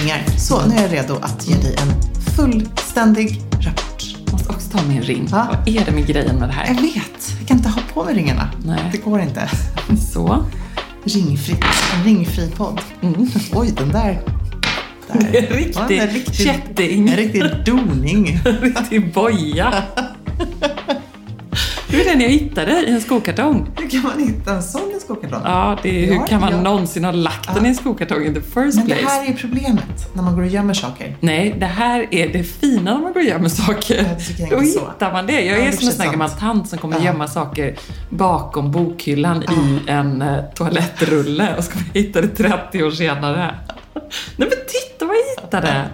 Ringar. Så, nu är jag redo att ge dig en fullständig rapport. Jag måste också ta min ring. Va? Vad är det med grejen med det Jag här? vet, jag kan inte ha på mig ringarna. Nej. Det går inte. Så. Ringfritt. En ringfri podd. Oj, den där. där. Mm. En riktig Ja, en riktig kätting. En riktig doning. Riktig boja. Det är den jag hittade i en skokartong. Hur kan man hitta en sån i skokartong? Ja, det är, hur Ja, kan man ja. någonsin ha lagt den i en skokartong in the first Men det place? här är problemet när man går och gömmer saker. Nej, det här är det fina när man går och gömmer saker. Då hittar man det. Jag Ja, är det som en sån här gammal tant som kommer Ja. gömma saker bakom bokhyllan i en eh, toalettrulle och ska hitta det 30 år senare. Nej men titta vad jag hittade!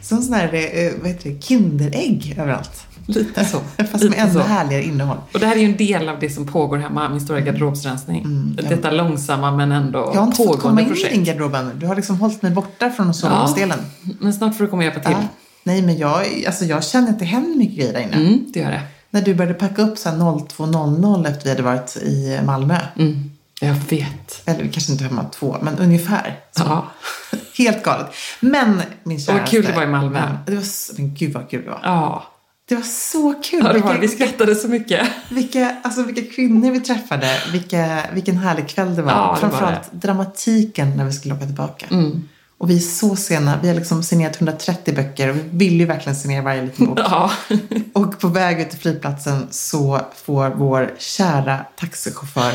Som sån här, eh, vad heter det, Kinderägg överallt. Lite så. Fast med ännu härligare innehåll. Och det här är ju en del av det som pågår hemma, min stora garderobsrensning. Detta långsamma men ändå Mm, Jag har inte fått komma pågående in i projekt. din garderob ännu. Du har liksom hållit mig borta från sovdelen. Men snart får du komma och hjälpa till. Ja. Nej, men jag, alltså jag känner att det händer mycket grejer där inne. Mm, det gör det. När du började packa upp så här 02.00 efter vi hade varit i Malmö. Mm, jag vet. Eller kanske inte hemma två, men ungefär. Så. Ja. Helt galet. Men min käraste. vad kul det var i Malmö. Ja, det var, men gud vad kul det var. Ja, Det var så kul. ja det vilka, vi skrattade så mycket. vilka, alltså, vilka kvinnor vi träffade. Vilka, vilken härlig kväll det var. Ja, det var Framförallt dramatiken när vi skulle åka tillbaka. Mm. Och vi är så sena. Vi har liksom signerat 130 böcker och vi vill ju verkligen signera varje liten bok. Ja. Och på väg ut till flygplatsen så får vår kära taxichaufför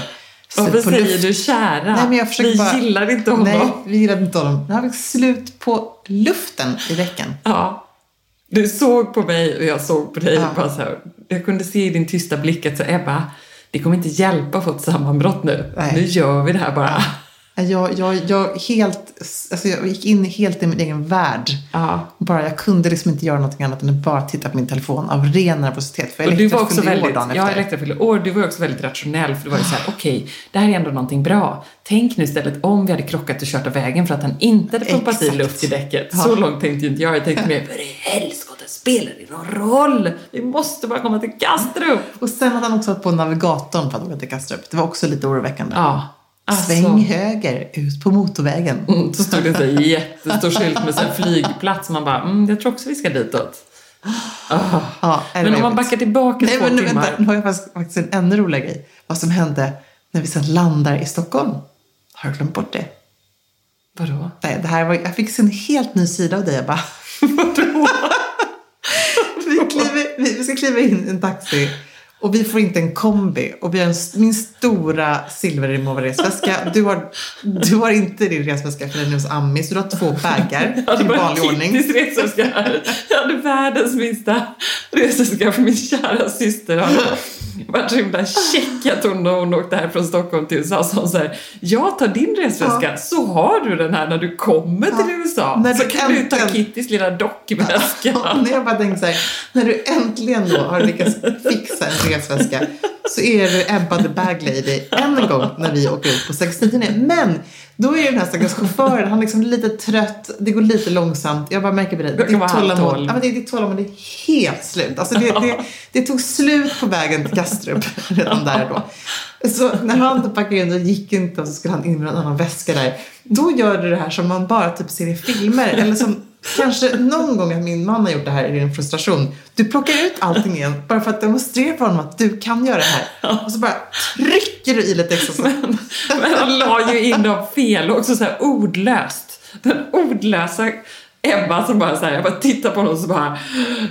Varför på säger luft. du kära? Nej, men jag vi bara... gillar inte honom. Nej, vi gillar inte honom. Nu har vi slut på luften i däcken. Ja. Du såg på mig och jag såg på dig. Ja. Bara så här, jag kunde se i din tysta blick att så, Ebba, det kommer inte hjälpa att få ett sammanbrott nu. Nej. Nu gör vi det här bara. Jag, jag, jag, helt, alltså jag gick in helt i min egen värld. Bara, jag kunde liksom inte göra någonting annat än att bara titta på min telefon av ren nervositet. För Och du var också år väldigt, dagen ja, fyllde år. Du var också väldigt rationell för du var ju såhär, okej, det här är ändå någonting bra. Tänk nu istället om vi hade krockat och kört av vägen för att han inte hade pumpat i luft i däcket. Ja. Så långt tänkte ju inte jag. Jag tänkte mer, för i helskotta spelar det någon roll? Vi måste bara komma till Kastrup. Och sen hade han också varit på navigatorn för att åka till Kastrup. Det var också lite oroväckande. Ja. Alltså, Sväng höger ut på motorvägen. Mm, så stod det en jättestor skylt med här flygplats. Man bara, mm, jag tror också vi ska ditåt. Ah. Ja, Men om man backar tillbaka Nej, två men nu, timmar. vänta, nu har jag faktiskt, en ännu roligare grej. Vad som hände när vi sen landar i Stockholm. Har du glömt bort det? Vadå? Nej, det här var, jag fick se en helt ny sida av dig. Jag bara, vadå? vi, kliver, vi ska kliva in i en taxi och vi får inte en kombi. Och vi har en, min stora silverremover resväska. Du har, du har inte din resväska för den är hos Ami, så du har två bagar Jag hade i vanlig ordning. Kittys resväska här. Jag hade världens minsta resväska för min kära syster. varit så himla check att hon, hon åkte här från Stockholm till USA sa så här, jag tar din resväska så har du den här när du kommer till USA. När så du kan du ta äntligen- Kittys lilla dockväska. När jag bara tänkte så här, när du äntligen då har lyckats fixa en resväska så är du Ebba the bag lady än en gång när vi åker ut på 69 Men då är den här stackars chauffören, han är liksom lite trött, det går lite långsamt. Jag bara märker på var ditt tålamod, ja, men det, ditt tålamod är helt slut. Alltså det, det, det tog slut på vägen till Kastrup redan där då. Så när han packade in, då gick inte och så skulle han in med en annan väska där. Då gör du det här som man bara typ ser i filmer. Eller som kanske någon gång att min man har gjort det här i din frustration. Du plockar ut allting igen bara för att demonstrera för honom att du kan göra det här. Och så bara trycker du i lite extra. Så. Men han la ju in dem fel och också så här ordlöst. Den ordlösa Ebba som bara så här, jag bara tittar på honom och så bara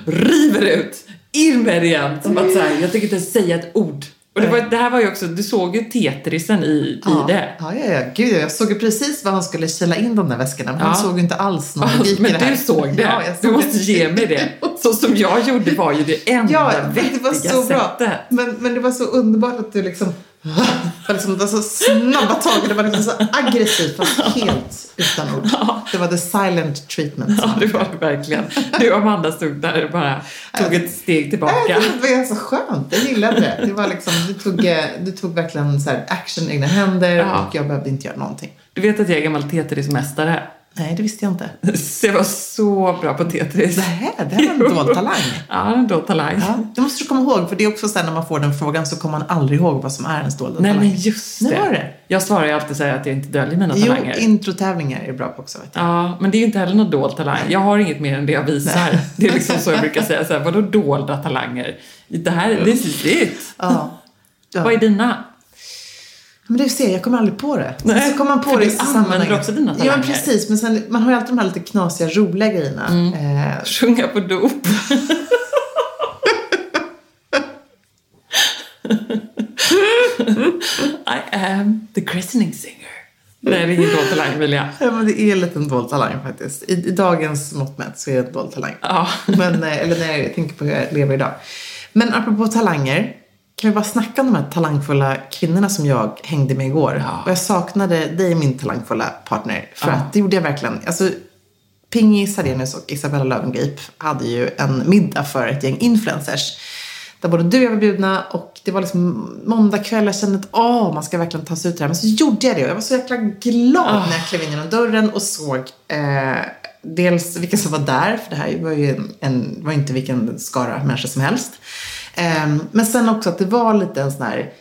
river ut. In med det igen. Som att så här, jag tänker inte säga ett ord. Och det, var, det här var ju också, du såg ju Tetrisen i, i det. Ja, ja, ja. Gud, jag såg ju precis vad han skulle kila in de där väskorna. Men han Ja. såg ju inte alls någon logik i Men det här. du såg det. Ja, jag du såg måste det. ge mig det. Så som jag gjorde var ju det enda Ja, det var så bra. sättet. Men, men det var så underbart att du liksom... Det var, liksom, det var så snabba tag. Det var liksom så aggressivt fast helt utan ord. Det var the silent treatment. Ja, det var det verkligen. Du och Amanda stod där och bara tog ett steg tillbaka. Det var så skönt. Jag gillade det. det var liksom, du, tog, eh, du tog verkligen så action i egna händer Ja. och jag behövde inte göra någonting. Du vet att jag är gammal Tetris-mästare? Nej, det visste jag inte. Så jag var så bra på Tetris. Det här, det här var en dold talang. Ja, en dold talang. Ja, det måste du komma ihåg, för det är också så här, när man får den frågan så kommer man aldrig ihåg vad som är ens dolda Nej, talang. men just Nu det. var det. Jag svarar ju alltid så här att jag inte döljer mina Jo, talanger. introtävlingar är bra på också. Vet du. Ja, men det är ju inte heller någon dold talang. Jag har inget mer än det jag visar. Det är liksom så jag brukar säga. Så här, vadå dolda talanger? Det här, this is it. Ja. Ja. Vad är dina? Men du ser, jag kommer aldrig på det. Nej, så kommer man på för det i sammanhanget. också dina Ja, men talanger. precis. Men sen, man har ju alltid de här lite knasiga, roliga grejerna. Mm. Eh, Sjunga på dop. I am the christening singer. Nej, det är ingen dold talang, vill jag. ja, men det är en dold talang faktiskt. I, I dagens mått mätt så är det en dold talang. Ja. Men, eh, eller när jag tänker på hur jag lever idag. Men apropå talanger. Kan vi bara snacka om de här talangfulla kvinnorna som jag hängde med igår? Ja. Och jag saknade dig, min talangfulla partner. För Ja. att det gjorde jag verkligen. Alltså, Pingi Sarenius och Isabella Löwengrip hade ju en middag för ett gäng influencers. Där både du och jag var bjudna och det var liksom måndag kväll. Jag kände att åh, man ska verkligen ta sig ut här. Men så gjorde jag det och jag var så jäkla glad när jag klev in genom dörren och såg eh, dels vilka som var där. För det här var ju en, en, var inte vilken skara människor som helst. Eh, men sen också att det var lite en sån här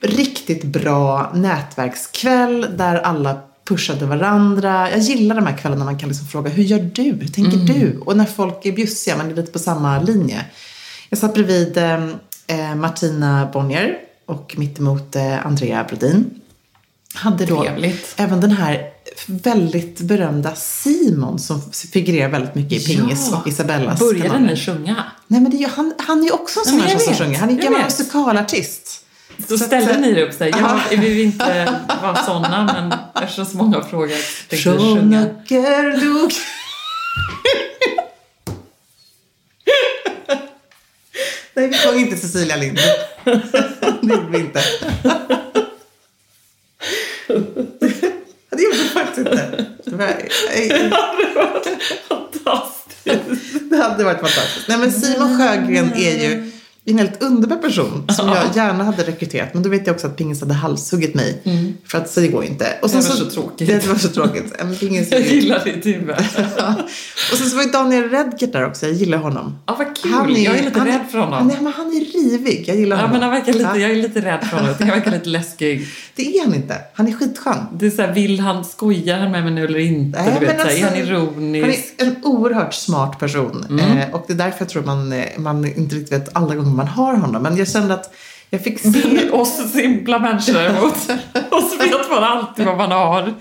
riktigt bra nätverkskväll där alla pushade varandra. Jag gillar de här kvällarna man kan liksom fråga, hur gör du? Hur tänker du? Och när folk är bjussiga, man är lite på samma linje. Jag satt bredvid eh, eh, Martina Bonnier och mittemot eh, Andrea Brodin. Hade då Trevligt. även den här väldigt berömda Simon som figurerar väldigt mycket i Pingis och Isabellas Började kanaler. ni sjunga? Nej men det, han, han är ju också en sån Ja, här jag som sjunger. Han är Jag gammal musikalartist. Så Så ställde att, ni er upp så här, ja, ja. vi vill inte vara sådana, men eftersom så många frågar tänkte vi sjunga. Nej, vi sjöng inte Cecilia Lind. Det gjorde vi inte. Det Det Fantastiskt. Det hade varit fantastiskt. Nej, men Simon Sjögren är ju en helt underbar person som jag gärna hade rekryterat. Men då vet jag också att Pingis hade halshuggit mig. För att, så det går inte. Och Mm. Det sen var så tråkigt. Det var så tråkigt. Men Pingis, Jag gillar ditt huvud. Ja. Och sen så var ju Daniel Redgert där också. Jag gillar honom. Ja, vad kul. Jag är lite rädd för honom. Han är, men han är rivig. Jag gillar Ja, honom. men han verkar lite, Ja, jag är lite rädd för honom. Han verkar lite läskig. Det är han inte. Han är skitskön. Det är så här, vill han skoja han med mig nu eller inte? Nej, du vet, men så här, är han alltså, ironisk? Han är en oerhört smart person. Mm. Eh, och det är därför jag tror man, eh, man inte riktigt vet alla gånger man har honom. Men jag kände att jag fick se... Oss simpla människor däremot. Oss vet man alltid vad man har.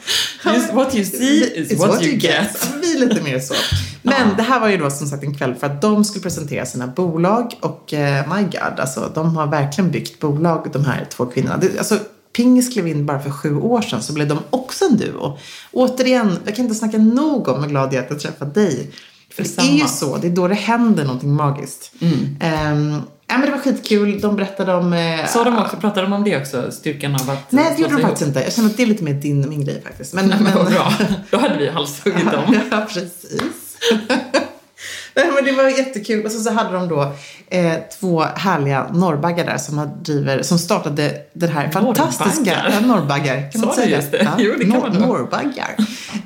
Just what you see is It's what, you get. Vi är lite mer så. Men det här var ju då som sagt en kväll för att de skulle presentera sina bolag och eh, my god, alltså de har verkligen byggt bolag de här två kvinnorna. Det, alltså, Pingis klev in bara för sju år sedan så blev de också en duo. Återigen, jag kan inte snacka nog om hur glad jag är att jag träffat dig. För det är ju så, det är då det händer någonting magiskt. Mm. Ehm, ja, men det var skitkul, de berättade om... Eh, Så de också, pratade de om det också? Styrkan av att Nej, det gjorde de faktiskt inte. Jag känner att det är lite mer din min grej faktiskt. Men, ihop? Men vad bra. Då hade vi halshuggit dem. Ja, precis. Nej, men det var jättekul. Och så, så hade de då eh, två härliga norrbaggar där som, driver, som startade den här fantastiska... Norrbaggar? Ja, norrbaggar. Kan man Sa du säga just det? Jo, det kan man. Norrbaggar.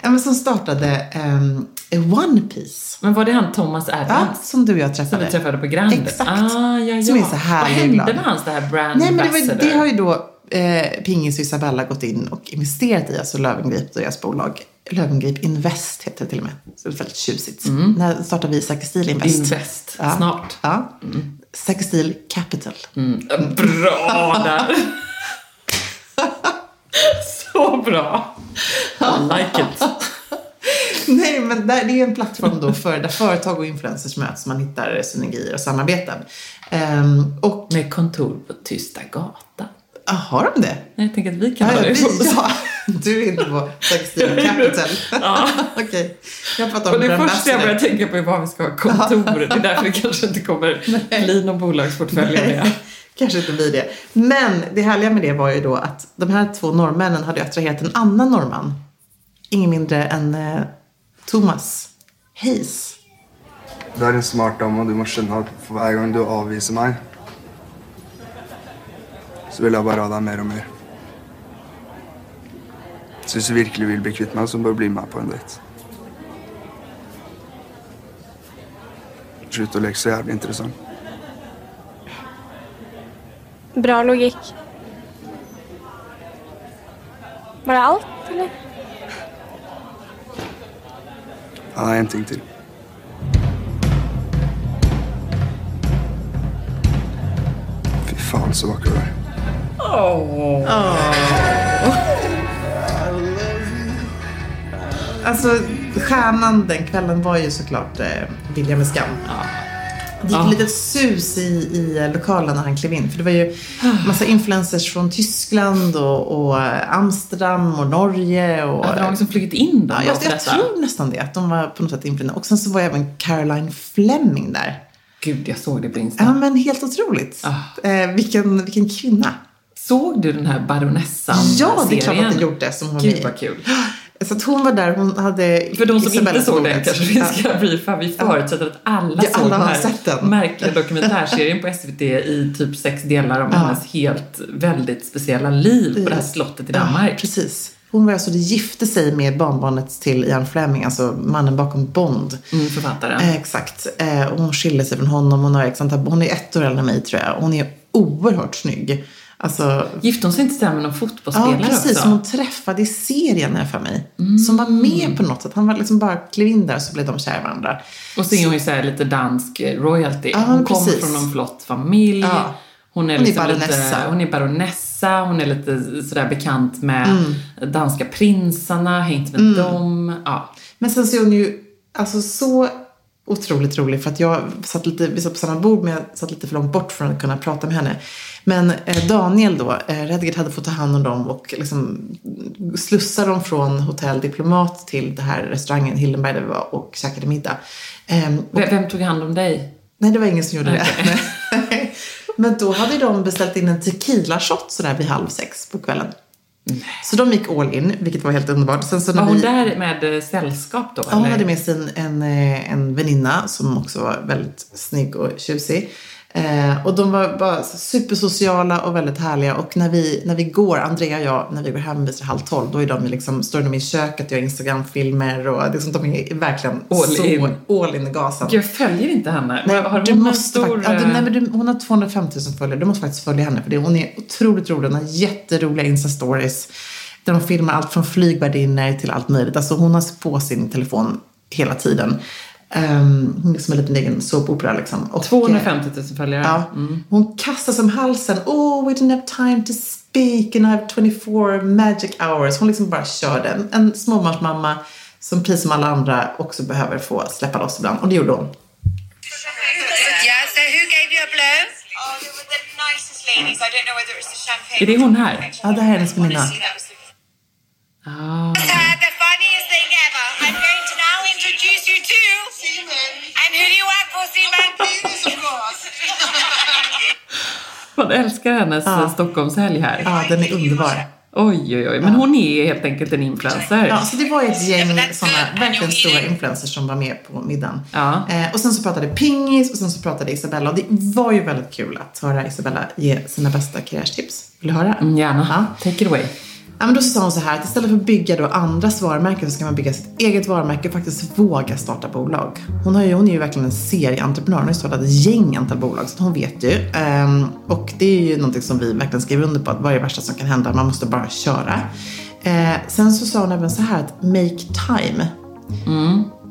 Ja, men som startade um, One Piece. Men var det han Thomas Ja, Ernst? som du och jag Som träffade. vi träffade på Grand? Exakt. Ah, ja, ja. Som är så härlig Vad hände glad. med hans det här brand Nej, men det, var, det har ju då eh, Pingis och Isabella gått in och investerat i, alltså Löwengrip, deras bolag. Löwengrip Invest heter det till och med. Så det är väldigt tjusigt. När startar vi Sakestil Invest? Invest. Ja. Snart. Ja. Sakestil Capital. Mm. Bra där! Så bra! I like it. Nej, men där, det är en plattform då för där företag och influencers möts. Man hittar synergier och samarbeten. Ehm, och Med kontor på Tysta gatan. Ah, har de det? Jag tänker att vi kan Ja, ha ja, det. vi, ja, du är inte på Sakestil Capital. Ja. Okej. Jag pratar om Och det första jag ambassador. börjar tänka på är var vi ska ha kontor. Det är därför det kanske inte kommer bli någon bolagsportfölj av det. Nej, kanske inte blir det. Men det härliga med det var ju då att de här två norrmännen hade attraherat en annan norrman. Ingen mindre än eh, Thomas Hayes. Du er en smart dame, og du må skjønne at for hver gang du avviser meg, så vil jeg bare ha deg mer og mer. Så hvis du virkelig vil bli kvitt meg, så bare bli med på en date. Slutt å leke så jævlig interessant. Bra logik. Var det allt, eller? Ja, det er en ting til. Fy faen, så vakker du er. Alltså stjärnan den kvällen var ju såklart eh, William Skam. Det gick Ja. lite sus i, i lokalen när han klev in. För det var ju massa influencers från Tyskland och, och Amsterdam och Norge. Och, Hade de liksom flugit in dem Ja, då jag, jag tror nästan det. Att de var på något sätt inbjudna. Och sen så var även Caroline Fleming där. Gud, jag såg det på Insta. Ja, men helt otroligt. Ah. Eh, vilken, vilken kvinna. Såg du den här Baronessan-serien? Ja, det är klart att jag gjort det. Som hon Gud vad kul. Så att hon var där, hon hade För de som Isabella inte såg den kanske vi Ja. ska briefa. Vi förutsätter att alla Ja, såg alla den här sett den. märkliga dokumentärserien på SVT i typ sex delar om Ja. hennes helt väldigt speciella liv på det här slottet i Danmark. Ja, precis. Hon var alltså, det gifte sig med barnbarnet till Ian Fleming, alltså mannen bakom Bond. Mm, författaren. Eh, exakt. Eh, och hon skilde sig från honom. Hon, har antal, hon är ett år äldre än mig tror jag. Hon är oerhört snygg. Alltså, Gifte hon sig inte sen med någon fotbollsspelare ja, precis. också? Som hon träffade i serien här för mig. Mm. Som var med på något sätt. Han var liksom bara klev in där och så blev de kära i varandra. Och så är hon ju så här lite dansk royalty. Ja, hon kommer precis. från någon flott familj. Ja. Hon är, Hon är liksom lite, baronessa. hon är baronessa, hon är lite sådär bekant med Mm. danska prinsarna, hängt med dem. Ja. Men sen så är hon ju alltså så otroligt rolig för att jag satt lite, vi satt på samma bord men jag satt lite för långt bort från att kunna prata med henne. Men eh, Daniel då, eh, Redgert hade fått ta hand om dem och liksom slussa dem från hotell Diplomat till det här restaurangen Hildenberg där vi var och käkade middag. Ehm, och, Vem, tog hand om dig? nej, det var ingen som gjorde det. Nej. Men då hade de beställt in en tequila shot sådär vid halv sex på kvällen. Så de gick all in, vilket var helt underbart. Sen så Var hon vi- där med eh, sällskap då? Ja, hon eller? hade med sig en, en, en väninna som också var väldigt snygg och tjusig. Eh, och de var bara supersociala och väldigt härliga. Och när vi, när vi går, Andrea och jag, när vi går hem vid halv tolv, då är de liksom, står de i köket och gör Instagram-filmer. Och det är som, de är verkligen All så in. all in i gasen. Jag följer inte henne. Nej, har hon måste stor... ja, du, eh, nej, men du, hon har 250 000 följare. Du måste faktiskt följa henne. För det, hon är otroligt rolig. Hon har jätteroliga Insta-stories. Där hon filmar allt från flygvärdinnor till allt möjligt. Alltså hon har på sin telefon hela tiden. Um, hon är som en liten egen såpopera liksom. Och, 250 000 följare. Ja. Hon kastar sig om halsen. Oh, we didn't have time to speak and I have 24 magic hours. Hon liksom bara körde. En, en småbarnsmamma som precis som alla andra också behöver få släppa loss ibland. Och det gjorde hon. Yeah, so who gave you a blow? Oh, they were the nicest ladies. I don't know whether it's the champagne. Är det hon här? Ja, det här är hennes väninna. Ah. Uh, the funniest thing ever. I'm going to now introduce you to. And who do you work for, Seaman? Man älskar hennes Ja. ja. Stockholmshelg här. Ja, den är underbar. Oj, oj, oj. Men hon är helt enkelt en influencer. Ja, så det var ett gäng sådana verkligen stora influencers som var med på middagen. Ja. Eh, och sen så pratade Pingis och sen så pratade Isabella. Och det var ju väldigt kul att höra Isabella ge sina bästa karriärstips. Vill du höra? Mm, Gärna. Ja. Take it away. Ja, men då sa hon så här att istället för att bygga då andras varumärken så ska man bygga sitt eget varumärke och faktiskt våga starta bolag. Hon, har ju, hon är ju verkligen en serieentreprenör. Hon har ju startat ett gäng antal bolag så hon vet ju. Ehm, och det är ju någonting som vi verkligen skriver under på att vad är det värsta som kan hända? Man måste bara köra. Eh, sen så sa hon även så här att make time.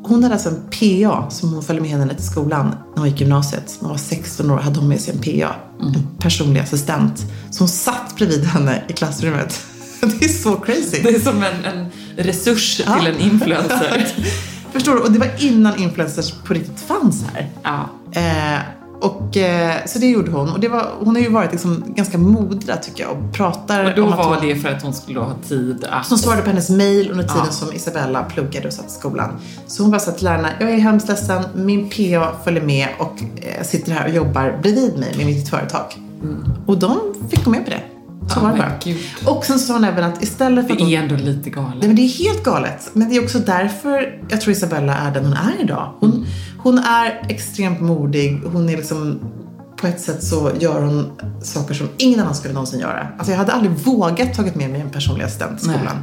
Hon hade alltså en PA som hon följde med henne till skolan när hon gick gymnasiet. När hon var 16 år hade hon med sig en PA. En personlig assistent. Som satt bredvid henne i klassrummet. Det är så crazy. Det är som en, en resurs Ja. till en influencer. Förstår du? Och det var innan influencers på riktigt fanns här. ja. Eh, och, eh, så det gjorde hon. Och det var, hon har ju varit liksom ganska modig tycker jag. Och pratar Och då om att var hon, det för att hon skulle ha tid att... Hon svarade på hennes mail under tiden Ja. som Isabella pluggade och satt i skolan. Så hon bara sa till lärarna, jag är hemskt ledsen, min PA följer med och eh, sitter här och jobbar bredvid mig med mitt företag. Och de fick gå med på det. Bara. gud. Och sen sa hon även att istället för att Det är ändå lite Nej, galet. men det är helt galet. Men det är också därför jag tror Isabella är den hon är idag. Hon, hon är extremt modig. Hon är liksom, på ett sätt så gör hon saker som ingen annan skulle någonsin göra. Alltså jag hade aldrig vågat tagit med mig en personlig assistent Nej. skolan.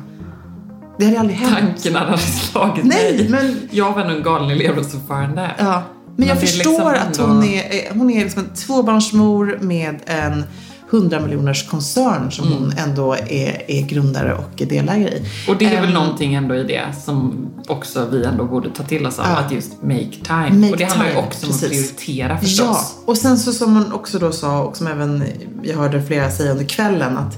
Det hade aldrig hänt. Tanken hade slagit Nej, mig. men- Jag var nog en galen elevrådsordförande. Ja. Men jag Men är förstår liksom att hon är, hon är liksom en tvåbarnsmor med en 100 miljoners koncern som Mm. hon ändå är, är grundare och delägare i. Och det är väl Ehm, någonting ändå i det som också vi ändå borde ta till oss av. Ja. Att just make time. Make och det handlar ju också om att precis. prioritera förstås. Ja, och sen så som hon också då sa och som även jag hörde flera säga under kvällen att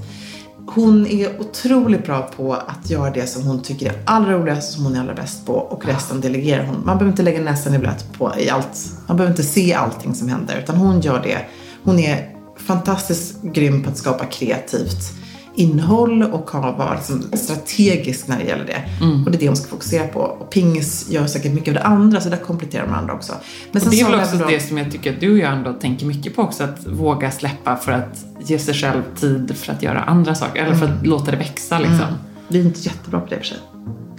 hon är otroligt bra på att göra det som hon tycker är allra roligast som hon är allra bäst på och resten delegerar hon. Man behöver inte lägga näsan i blöt på i allt. Man behöver inte se allting som händer utan hon gör det. Hon är fantastiskt grym på att skapa kreativt innehåll och ha, vara liksom strategisk när det gäller det. Och det är det hon ska fokusera på. Och Pingis gör säkert mycket av det andra så där kompletterar de andra också. Men Och det är väl också då- det som jag tycker att du och jag ändå tänker mycket på också. Att våga släppa för att ge sig själv tid för att göra andra saker. Eller för att låta det växa liksom. Vi är inte jättebra på det i och för sig.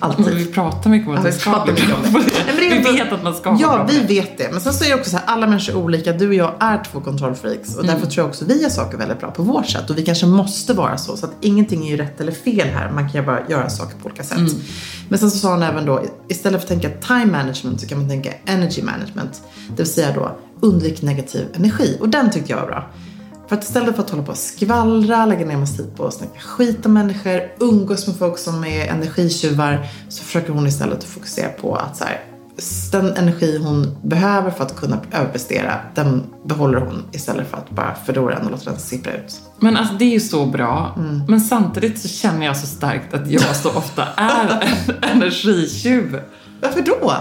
Alltid. vi pratar mycket om att Ja, vi ska bli bra på det. Vi vet att man ska vara Ja, bra vi vet det. Men sen så är det också så här, alla människor är olika. Du och jag är två kontrollfreaks. Och Mm. därför tror jag också vi gör saker väldigt bra på vårt sätt. Och vi kanske måste vara så. Så att ingenting är ju rätt eller fel här. Man kan ju bara göra saker på olika sätt. Mm. Men sen så sa hon även då, istället för att tänka time management så kan man tänka energy management. Det vill säga då, undvik negativ energi. Och den tyckte jag var bra. För att istället för att hålla på och skvallra, lägga ner massa tid på att snacka skit om människor, umgås med folk som är energitjuvar, så försöker hon istället att fokusera på att så här, den energi hon behöver för att kunna överprestera, den behåller hon istället för att bara förlora den och låta den sippra ut. Men alltså det är ju så bra. Mm. Men samtidigt så känner jag så starkt att jag så ofta är en energitjuv. Varför då?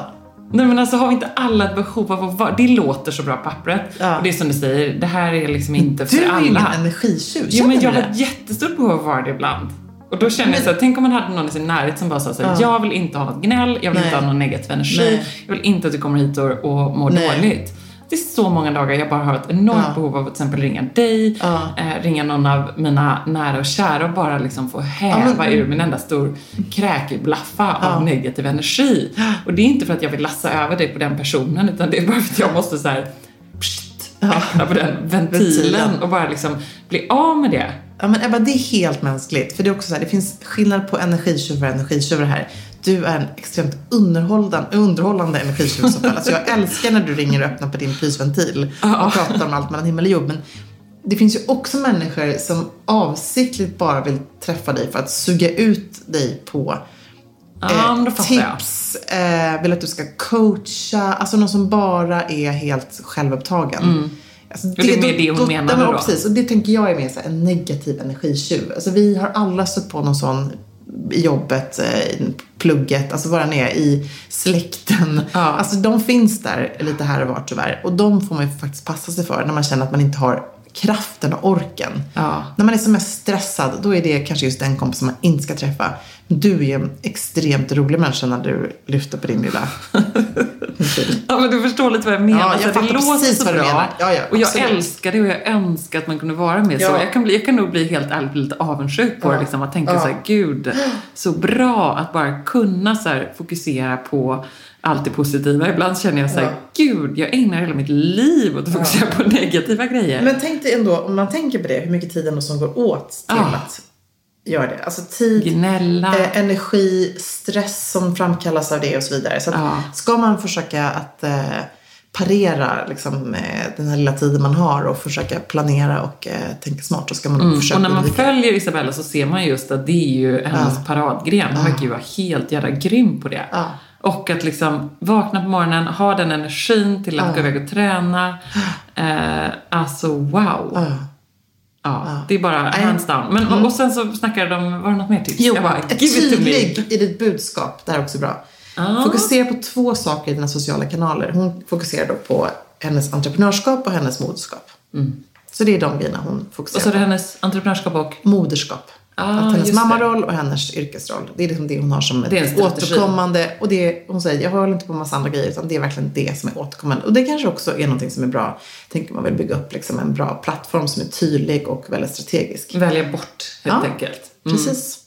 Nej men alltså har vi inte alla ett behov av att vara... Det låter så bra pappret. Ja. Och det är som du säger, det här är liksom inte Du för är alla. ju ingen energitjuv, Jo men du jag har ett jättestort behov av att vara det ibland. Och då känner jag så tänk om man hade någon i sin närhet som bara sa så här, jag vill inte ha något gnäll, jag vill Nej. inte ha någon negativ energi, Nej. jag vill inte att du kommer hit och, och mår Nej. dåligt. Det är så många dagar jag bara har ett enormt Ja. behov av att till exempel ringa dig, Ja. eh, ringa någon av mina nära och kära och bara liksom få häva Ja, men- ur min enda stor kräkblaffa av negativ energi. Och det är inte för att jag vill lassa över dig på den personen utan det är bara för att jag måste så här, pst, öppna på den ventilen, Ventilen. och bara liksom bli av med det. Ja men Ebba, det är helt mänskligt. För det är också så här, det finns skillnad på energitjuvar och energitjuvar här. Du är en extremt underhållande, underhållande energitjuv. Alltså jag älskar när du ringer och öppnar på din pysventil och pratar om allt mellan himmel och jord. Men det finns ju också människor som avsiktligt bara vill träffa dig för att suga ut dig på Ja, då fattar jag. tips, eh, vill att du ska coacha, alltså någon som bara är helt självupptagen. Alltså, Och det är mer det hon menade ja, men då. Precis, och det tänker jag är mer så en negativ energitjuv. Alltså, vi har alla stött på någon sån jobbet, eh, i plugget, alltså vad det än är, i släkten. Ja. Alltså de finns där lite här och var tyvärr. Och de får man ju faktiskt passa sig för när man känner att man inte har kraften och orken. Ja. När man är som mest stressad, då är det kanske just den kompis som man inte ska träffa. Du är en extremt rolig människa när du lyfter på din lilla Ja, men du förstår lite vad jag menar. Ja, jag Så det fattar låter precis så vad du menar. Ja, ja, och jag absolut. älskar det och jag önskar att man kunde vara med så. Ja. Jag kan, bli, jag kan nog bli helt ärligt lite avundsjuk på det. Liksom, att tänka Ja. så här, gud, så bra att bara kunna så här, fokusera på allt det positiva. Ibland känner jag så här, gud, jag ägnar hela mitt liv åt att fokusera på negativa grejer. Men tänk dig ändå, om man tänker på det, hur mycket tid ändå som går åt till Ja. att göra det. Alltså tid, eh, energi, stress som framkallas av det och så vidare. Så att Ja. ska man försöka att eh, parera liksom, eh, den här lilla tiden man har och försöka planera och eh, tänka smart, då ska man nog försöka Och när man undvika. följer Isabella så ser man just att det är ju hennes paradgren. Hon verkar ju vara helt jävla grym på det. Ja. Och att liksom vakna på morgonen, ha den energin till att gå iväg och träna. Eh, alltså wow. Ja. Ja, det är bara hands down. Men, Och sen så snackade de, var det något mer tips? Jo, Jag bara, tydlig i ditt budskap. Det här är också bra. Ah. Fokusera på två saker i dina sociala kanaler. Hon fokuserar då på hennes entreprenörskap och hennes moderskap. Så det är de grejerna hon Mm. Och fokuserar så är på. det hennes entreprenörskap och... Moderskap. Ah, att hennes mammaroll och hennes yrkesroll. Det är liksom det hon har som Det är återkommande. Och det, hon säger, jag håller inte på med massa andra grejer utan det är verkligen det som är återkommande. Och det kanske också är någonting som är bra. Tänker man vill bygga upp liksom en bra plattform som är tydlig och väldigt strategisk. Välja bort, helt Ja. enkelt. Mm. Precis.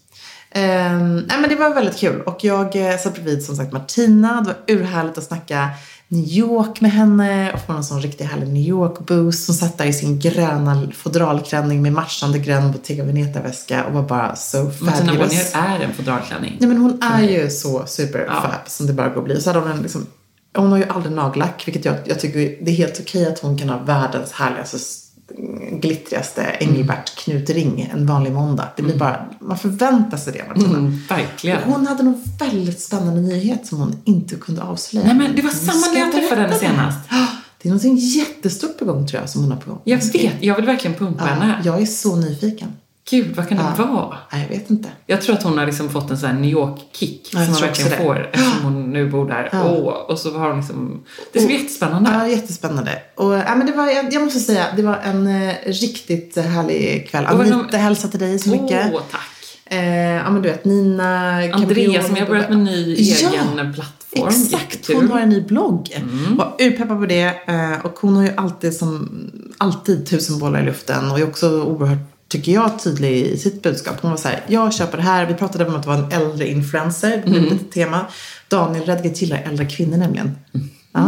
Ehm, nej, men det var väldigt kul. Och jag eh, satt bredvid som sagt Martina. Det var urhärligt att snacka New York med henne och få en sån riktigt härlig New York-boost. Hon satt där i sin gröna fodralklänning med matchande grön Bottega Veneta-väska och var bara så Martina fabulous. Bonnier är en fodralklänning. Nej men hon är ju så super Ja. som det bara går att bli. Så hade hon en liksom, hon har ju aldrig nagellack vilket jag, jag tycker det är helt okej att hon kan ha världens härligaste glittrigaste Engelbert knutring en vanlig måndag. Det blir bara, man förväntar sig det Martina. Mm, verkligen. Och Hon hade någon väldigt spännande nyhet som hon inte kunde avslöja. Nej men det var samma när jag träffade henne senast. Det är någonting jättestort på gång tror jag som hon har på gång. Jag vet, jag vill verkligen pumpa Ja, henne. jag är så nyfiken. Gud, vad kan det Ja. vara? Nej, jag vet inte. Jag tror att hon har liksom fått en sån här New York-kick Ja, jag som hon tror verkligen det. får eftersom hon nu bor där. Ja. Åh, och så har hon liksom... Det är Och- jättespännande. Ja, jättespännande. Och, ja, men det var, jag, jag måste säga, det var en eh, riktigt härlig kväll. Anita de- hälsar till dig så mycket. Åh, tack. Eh, ja, men du vet, Nina Andrea som har börjat med en ny Ja, egen plattform. Exakt, Jättekul. hon har en ny blogg. Mm. Var urpeppad på det. eh, Och hon har ju alltid som alltid tusen bollar i luften och är också oerhört tycker jag tydlig i sitt budskap. Hon var så här, jag köper det här. Vi pratade om att vara en äldre influencer. Det blev Mm. lite tema. Daniel Redgert gillar äldre kvinnor nämligen. Mm. Ja,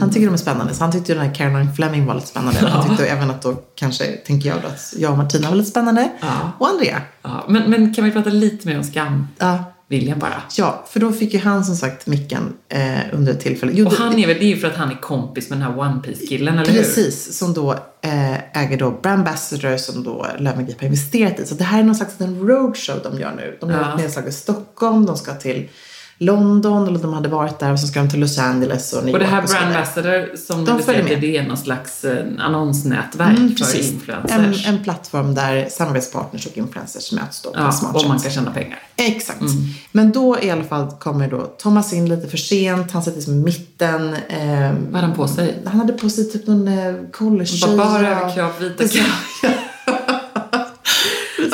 han tycker de är spännande. Så han tyckte ju den här Caroline Fleming var lite spännande. Han tyckte även att då kanske, tänker jag då, att jag och Martina var lite spännande. Ja. Och Andrea. Ja, men, men kan vi prata lite mer om skam? Ja. Viljan bara. Ja, för då fick ju han som sagt micken eh, under ett tillfälle. Jo, Och han är väl, det är ju för att han är kompis med den här One Piece-killen, eller hur? Precis, som då eh, äger då Brand Ambassador som då Löwengrip har investerat i. Så det här är någon slags en roadshow de gör nu. De har Ja. ett nedslag i Stockholm, de ska till London, eller de hade varit där och så ska de till Los Angeles och New Och det York här Brand. Ambassador som De du med. det är någon slags eh, annonsnätverk Mm, för precis. En, influencers. en plattform där samarbetspartners och influencers möts då på ja, smart och man kan tjäna pengar. Exakt. Mm. Men då i alla fall kommer då Thomas in lite för sent. Han sitter liksom i mitten. Eh, Vad hade han på sig? han hade på sig typ någon eh, collegetröja. Bara, överkropp, vita kläder.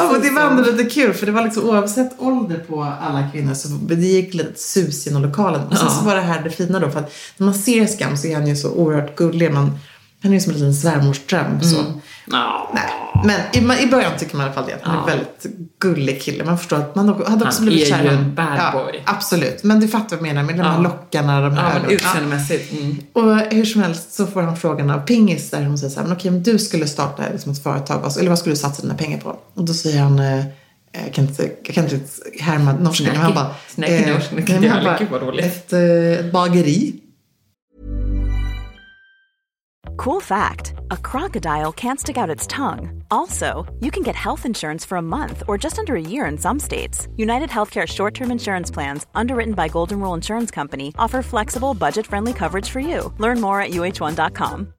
Ja, men det var ändå lite kul för det var liksom oavsett ålder på alla kvinnor så det gick lite sus genom lokalen. Och sen Ja. så var det här det fina då för att när man ser Skam så är han ju så oerhört gullig. Man Han är ju som en liten svärmorsdröm. Så. Ja. Nej. Men i, i början tycker man i alla fall det. att Han är Ja. en väldigt gullig kille. Man förstår att man hade också Han blivit är kär ju i en honom. bad ja, boy. Absolut. Men du fattar vad jag menar med de här Ja. lockarna, de här Ja, utseendemässigt. Mm. Och hur som helst så får han frågan av Pingis där hon säger så här, men okej om du skulle starta liksom ett företag, vad- eller vad skulle du satsa dina pengar på? Och då säger han, eh, jag kan inte, jag kan inte härma norska, men han bara, eh, kan men jag han bara, ett, eh, ett bageri. Cool fact a crocodile can't stick out its tongue. Also, you can get health insurance for a month or just under a year in some states. United Healthcare short term insurance plans, underwritten by Golden Rule Insurance Company, offer flexible, budget friendly coverage for you. Learn more at uh1.com.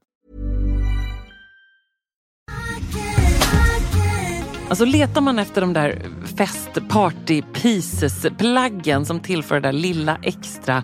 Alltså letar man efter de där fest party pieces plaggen som tillför det där lilla extra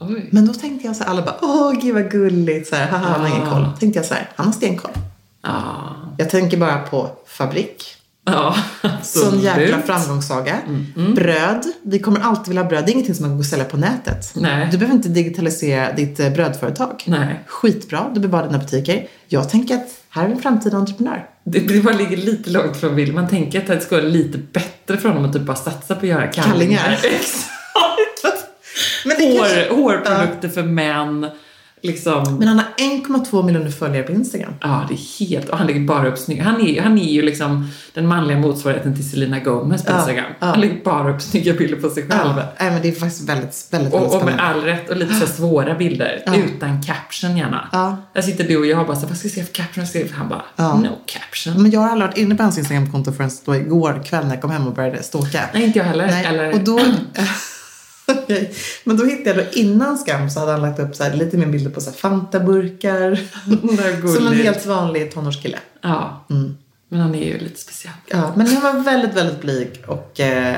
Oj. Men då tänkte jag så här, alla bara, åh gud vad gulligt, så här, haha, han har ingen koll. Tänkte jag så här, han har stenkoll. Ja, Jag tänker bara på fabrik. ja Sån jäkla framgångssaga. Bröd. Vi kommer alltid vilja ha bröd. Det är ingenting som man går att sälja på nätet. Nej. Du behöver inte digitalisera ditt eh, brödföretag. Nej. Skitbra. Du behöver bara dina butiker. Jag tänker att här är en framtida entreprenör. Det, det bara ligger lite långt från Will. Man tänker att det skulle vara lite bättre för honom att typ bara satsa på att göra kallingar. Kallingar. Exakt. Men, det kanske- Hår, hårprodukter för män. Liksom. Men han har 1,2 miljoner följare på Instagram. Ja, det är helt... Och han lägger bara upp snygga... Han är, han är ju liksom den manliga motsvarigheten till Selena Gomez på Ja, Instagram. ja. Han lägger bara upp snygga bilder på sig själv. Ja, nej, men det är faktiskt väldigt, väldigt, väldigt Och, och med spännande. all rätt och lite så svåra bilder. Ja. Utan caption gärna. Ja. Där sitter du och jag och bara så, vad ska jag skriva för caption? Ska jag för? Han bara, Ja. no caption. Men jag har aldrig varit inne på hans Instagramkonto förrän då igår kväll när jag kom hem och började stalka. Nej, inte jag heller. Nej, Eller, Och då, Okej. Men då hittade jag då innan Skam så hade han lagt upp så här, lite mer bilder på så här Fanta-burkar. Som en helt vanlig tonårskille. Ja. Men han är ju lite speciell. Ja, men han var väldigt, väldigt blyg och eh,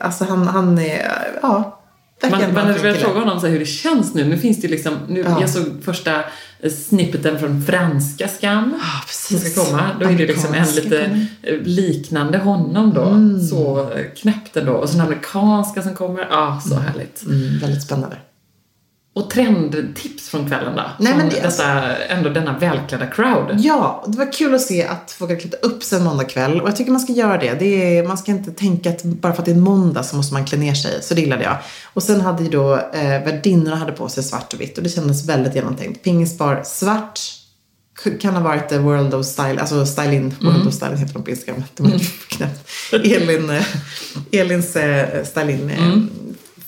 alltså han, han är, ja, Man, man en hade fråga honom så hur det känns nu. Nu finns det liksom, nu, Ja. jag såg första eh, snippeten från franska Skam. Ja, som ska komma. Då är det liksom en lite eh, liknande honom då. Mm. Så knäppt ändå. Och så den amerikanska som kommer. Ja, så härligt. Mm, väldigt spännande. Och trendtips från kvällen då? Nej, Från men det- alltså- detta, ändå denna välklädda crowd. Ja, det var kul att se att folk har klätt upp sig en måndagkväll. Och jag tycker man ska göra det. det är, man ska inte tänka att bara för att det är en måndag så måste man klä ner sig. Så det gillade jag. Och sen hade ju då eh, värdinnorna hade på sig svart och vitt. Och det kändes väldigt genomtänkt. Pingisbar svart. Kan ha varit the World of Style, alltså Stylin, World of Style heter de på Instagram. Knäppt. Elin, eh, Elins eh, Stylin, eh,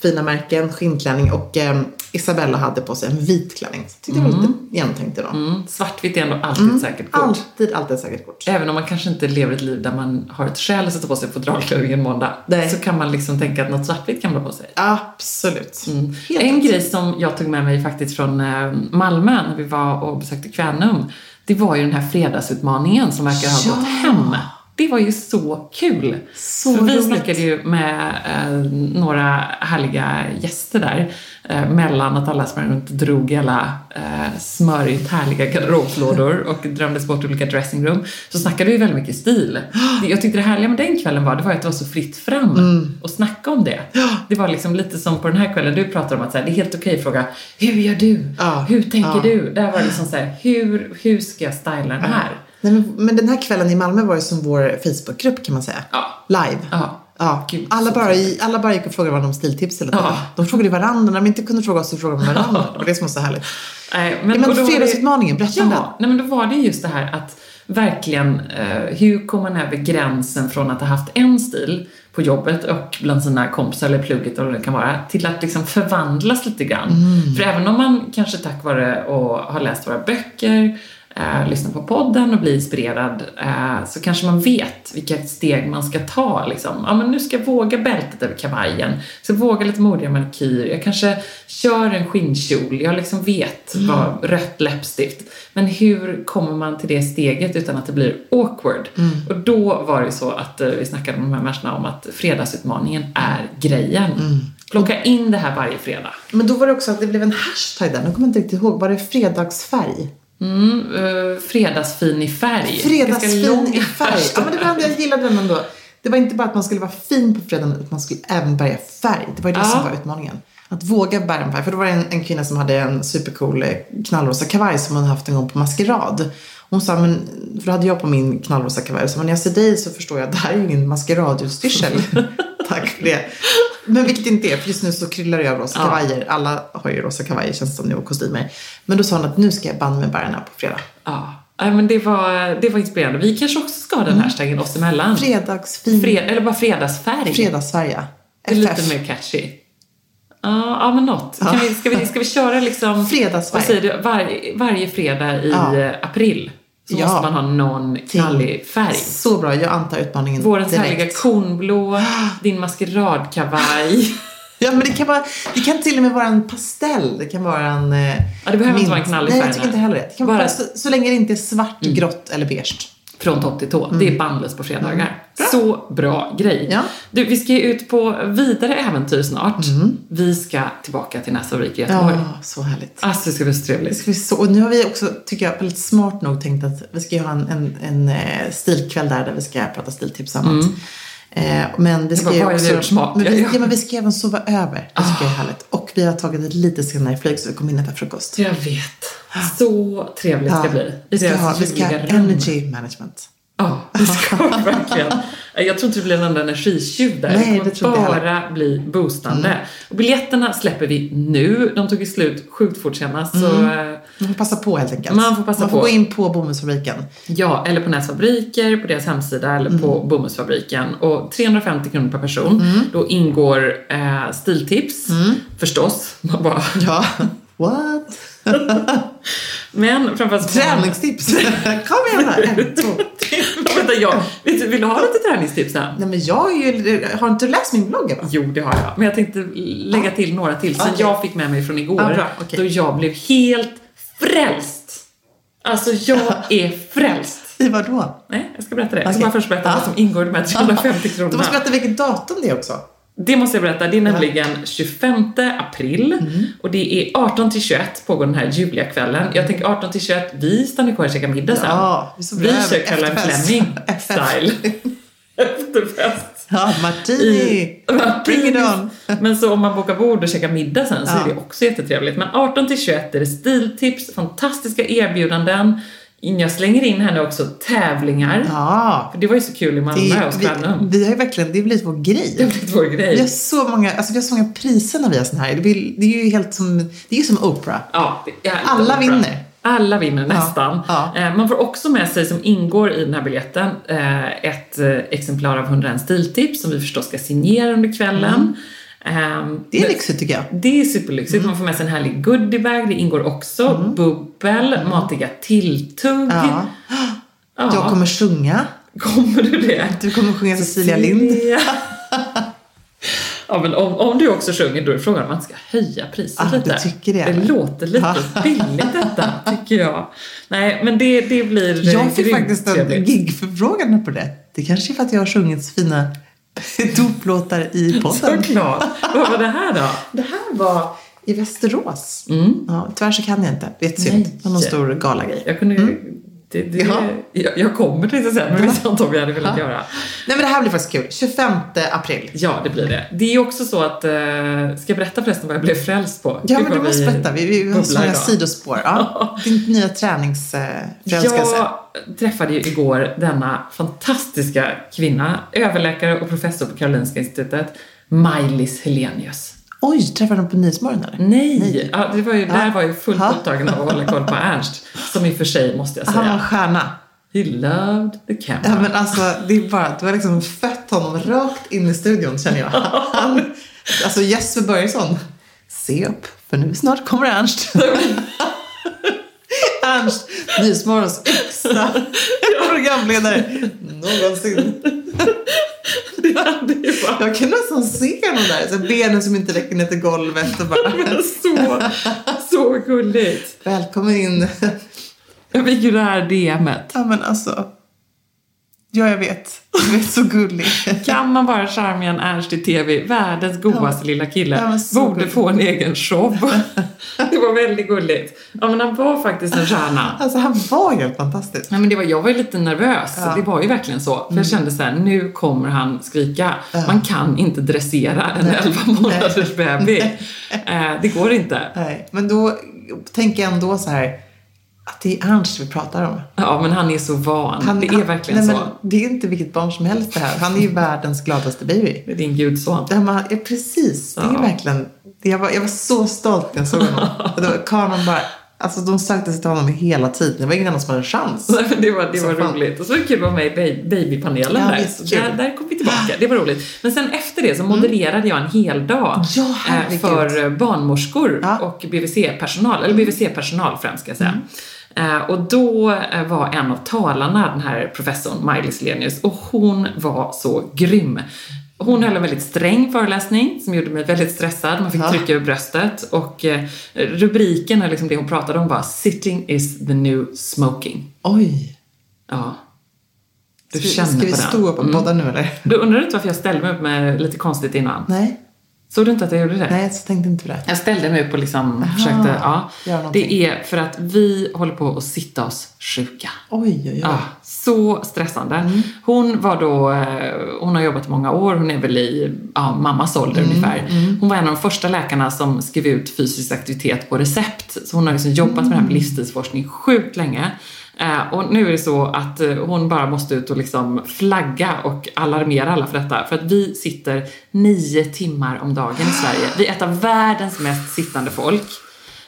fina märken, skinnklänning och eh, Isabella hade på sig en vit klänning. Så jag tyckte det var lite genomtänkt idag. Mm. Svartvitt är ändå alltid ett säkert kort. Alltid, alltid ett säkert kort. Även om man kanske inte lever ett liv där man har ett skäl att sätta på sig fodralklänning en måndag. Nej. Så kan man liksom tänka att något svartvitt kan ha på sig. Absolut. Helt En grej som jag tog med mig faktiskt från eh, Malmö när vi var och besökte Kvänum. Det var ju den här fredagsutmaningen som verkar ha Ja. gått hem. Det var ju så kul. Så vi snackade ju med eh, några härliga gäster där. Eh, mellan att alla sprang runt och drog alla eh, smörigt härliga garderobslådor och drömdes bort olika dressingrum. Så snackade vi väldigt mycket stil. Jag tyckte det härliga med den kvällen var, det var att det var så fritt fram Mm. och snacka om det. Det var liksom lite som på den här kvällen, du pratar om att så här, det är helt okej att fråga Hur gör du? Ja. Hur tänker Ja. du? Där var det liksom så här, hur, hur ska jag styla den här? Nej, men, men den här kvällen i Malmö var ju som vår Facebookgrupp kan man säga. Ja. Live. Ja. Ja. Gud, alla, bara, i, alla bara gick och frågade varandra om stiltips hela tiden. Ja. De frågade varandra. När de inte kunde fråga oss så frågade de varandra. Det var det som var så härligt. Nej, men då var fredagsutmaningen, berätta om Ja, nej, men då var det just det här att verkligen, eh, hur kommer man över gränsen från att ha haft en stil på jobbet och bland sina kompisar eller plugget eller vad det kan vara, till att liksom förvandlas lite grann. För även om man kanske tack vare att ha läst våra böcker, eh, lyssna på podden och bli inspirerad eh, så kanske man vet vilka steg man ska ta. Liksom. Ja, men nu ska jag våga bältet över kavajen, så våga lite modigare manikyr, jag kanske kör en skinnkjol, jag liksom vet vad rött läppstift. Men hur kommer man till det steget utan att det blir awkward? Och då var det så att eh, vi snackade med de här människorna om att fredagsutmaningen är grejen. Plocka in det här varje fredag. Men då var det också att det blev en hashtag där. Nu kommer jag inte riktigt ihåg. Var det fredagsfärg? Mm, eh, fredagsfin i färg. Fredagsfin i färg. Ja, men det var, jag gillade den ändå. Det var inte bara att man skulle vara fin på fredagen, utan man skulle även bärga färg. Det var det Ja. som var utmaningen. Att våga bära en färg. För då var det en, en kvinna som hade en supercool eh, knallrosa kavaj som hon haft en gång på maskerad. Hon sa, men, för då hade jag på min knallrosa kavaj, så när jag ser dig så förstår jag att det här är ingen maskeradutstyrsel. Tack för det. Men vilket inte är, för just nu så kryllar det av rosa Ja. kavajer. Alla har ju rosa kavajer känns det som nu och kostymer. Men då sa hon att nu ska jag banne med bära den här på fredag. Ja, Nej, men det var, det var inspirerande. Vi kanske också ska ha den hashtaggen oss emellan. Fredagsfin Fred, eller bara fredagsfärg. fredagsfärg. Det är lite mer catchy. Ja, ja men något. Kan vi, ska, vi, ska vi köra liksom... Fredagsfärg. Vad säger du? Varje, varje fredag i Ja. april så Ja. måste man ha någon knallig färg. Så bra, jag antar utmaningen Vårens direkt. härliga kornblå, din maskeradkavaj. Ja, men det kan, vara, det kan till och med vara en pastell. Det kan vara en... eh, Ja, det behöver inte mint. vara en knallig Nej, färg, jag tycker nej. inte heller det. det kan Bara- vara, så, så länge det inte är svart, grått eller beige. Från topp till tå. Det är bandlöst på fredagar. Så bra grej. Mm. Ja. Du, vi ska ju ut på vidare äventyr snart. Vi ska tillbaka till nästa fabrik i Göteborg. Mm. Ja, så härligt. Alltså, det ska bli så Det trevligt. ska bli så, och nu har vi också, tycker jag, väldigt smart nog tänkt att vi ska ju ha en, en, en eh, stilkväll där, där vi ska prata stiltips och annat. Eh, men vi ska ju också, smart? men vi, Ja, ja. ja, men vi ska även sova över. Det tycker jag är härligt. Och vi har tagit ett lite senare flyg så vi kommer in efter frukost. Jag vet. Så trevligt ska det bli. I vi ska ha, vi ska ha energy management. Ja, det ska vi verkligen. Jag tror inte det blir en enda energitjuv där. Nej, det kommer det Mm. bara bli boostande. Och biljetterna släpper vi nu. De tog ju slut sjukt fort senast. Så, eh, Man får passa på helt enkelt. Man får passa Man får på. gå in på bomullsfabriken. ja, eller på Näsfabriker, på deras hemsida eller på Mm. Bomullsfabriken. Och 350 kronor per person. Då ingår eh, stiltips, förstås. Man bara, Ja. What? men framförallt... Träningstips. Kom igen här. En, två. Vänta, jag, du, vill du ha lite träningstips här? Nej men jag är ju, har inte du läst min blogg Eva? Jo, det har jag. Men jag tänkte lägga till några till som Okej. jag fick med mig från igår. Bra. Okej. Då jag blev helt frälst. Alltså, jag är frälst. I vadå? Nej, jag ska berätta det. Jag ska Okej. bara först berätta vad som ingår i de här 350 Du kronorna. måste berätta vilket datum det är också. Det måste jag berätta. Det är nämligen 25 april Mm. och det är 18 till 21 pågår den här ljuvliga kvällen. Jag tänker 18 till 21, vi stannar kvar och käkar middag sen. Ja, vi så vi kör Caroline. Fleming Efterfest. style. Efterfest. Ja, Martini. Bring it on. Men så om man bokar bord och käkar middag sen så Ja. är det också jättetrevligt. Men 18 till 21 är det stiltips, fantastiska erbjudanden. Jag slänger in här nu också tävlingar. Ja. För det var ju så kul i Malmö Det, och vi, Stjärnum. vi har ju verkligen, det har blivit vår Det har grej. blivit vår Vi har grej. så många, alltså vi har så många priser när vi har sån här. Det, blir, det är ju helt som, det är ju som Oprah. Ja, Alla bra. vinner. Alla vinner nästan. ja. Eh, Man får också med sig, som ingår i den här biljetten, eh, ett eh, exemplar av 101 stiltips som vi förstås ska signera under kvällen. Ehm, Mm. Det är lyxigt tycker jag. Det är superlyxigt. Man får med sig en härlig goodiebag. Det ingår också bubbel, matiga tilltugg. Ja. Ja. Jag kommer sjunga. Kommer du det? Du kommer sjunga Cecilia Lind. Ja, men om, om du också sjunger då är frågan om man ska höja priset Ah, du lite. tycker det, Det låter lite Ja. billigt detta, tycker jag. Nej, men det, det blir Jag fick faktiskt en gigförfrågan på det. Det kanske är för att jag har sjungit så fina doplåtar i podden. Såklart. Vad var det här då? Det här var i Västerås. Ja, tyvärr så kan jag inte. Det är synd. Mm. Det var någon stor galagrej. Jag kunde... Det, det, Ja. jag, jag kommer jag säga, men inte om jag hade velat göra. Nej men det här blir faktiskt kul. 25 april. Ja, det blir det. Det är också så att... Eh, ska jag berätta förresten vad jag blev frälst på? Ja men du måste berätta. Vi, vi har så många sidospår. Ja. Din nya träningsförälskelse. Jag träffade ju igår denna fantastiska kvinna, överläkare och professor på Karolinska institutet, Maj-Lis Helenius. Oj, träffade du på Nyhetsmorgon eller? Nej! Ja, det var ju, där Ja. var jag fullt upptagen av att hålla koll på Ernst, som i och för sig, måste jag Han var en säga, stjärna. he loved the camera. Ja men alltså, det är bara, du har liksom fött honom rakt in i studion känner jag. Han, alltså Jesper Börjesson, se upp för nu snart kommer Ernst. Ernst, Nyhetsmorgons yngsta programledare någonsin. det hade ju varit Jag kan nästan se honom där, så benen som inte räcker ner till golvet och bara så, så gulligt. välkommen in. Jag fick ju det här DMet. Ja men alltså, ja jag vet, du vet så gullig. Kan man vara charmig en Ernst i TV, världens godaste lilla kille, Ja, men så borde gulligt. få en egen show. det var väldigt gulligt. Ja, men han var faktiskt en stjärna. Alltså han var helt fantastisk. Nej, men det var, jag var ju lite nervös. Ja. Mm. Det var ju verkligen så. För jag kände så här, nu kommer han skrika. Man kan inte dressera en 11 månaders bebis. Eh, det går inte. Nej, men då tänker jag ändå så här att det är Ernst vi pratar om. Ja, men han är så van. det är verkligen nej, så. Men det är inte vilket barn som helst det här. Han är ju världens gladaste baby. Det är din gudson. Det man, ja, precis, det är Ja. verkligen... det- Jag var, jag var så stolt när jag såg honom. Kameran bara... Alltså de sökte sig till honom hela tiden. Det var ingen annan som hade en chans. Nej, men det var, det Så var fan. roligt. Och så var det kul att vara med i ba- babypanelen Ja, där. visst, där. Där kom vi tillbaka. Det var roligt. Men sen efter det så modererade jag en hel dag Mm. Ja, eh, för barnmorskor Ja. Mm. och BVC-personal, eller BVC-personal främst ska jag säga. Eh, Och då eh, var en av talarna den här professorn, Maj-Lis Lenius, och hon var så grym. Hon höll en väldigt sträng föreläsning som gjorde mig väldigt stressad. Man fick Ja. trycka över bröstet och eh, rubriken, eller liksom det hon pratade om var “Sitting is the new smoking”. Oj. Ja. Du Ska, känner ska vi på stå den. upp och podda nu eller? Du undrar inte varför jag ställde mig upp med lite konstigt innan? Nej. Såg du inte att jag gjorde det? Nej, jag tänkte inte på det. Jag ställde mig upp och liksom försökte, ja. Det är för att vi håller på att sitta oss sjuka. Oj, oj, oj. Ja, så stressande. Mm. Hon var då, eh, hon har jobbat många år, hon är väl i ja, mammas ålder Mm, ungefär. Hon var en av de första läkarna som skrev ut fysisk aktivitet på recept. Så hon har liksom jobbat med det här Mm. med livsstilsforskning sjukt länge. Eh, och nu är det så att eh, hon bara måste ut och liksom flagga och alarmera alla för detta. För att vi sitter nio timmar om dagen i Sverige. Vi är ett av världens mest sittande folk.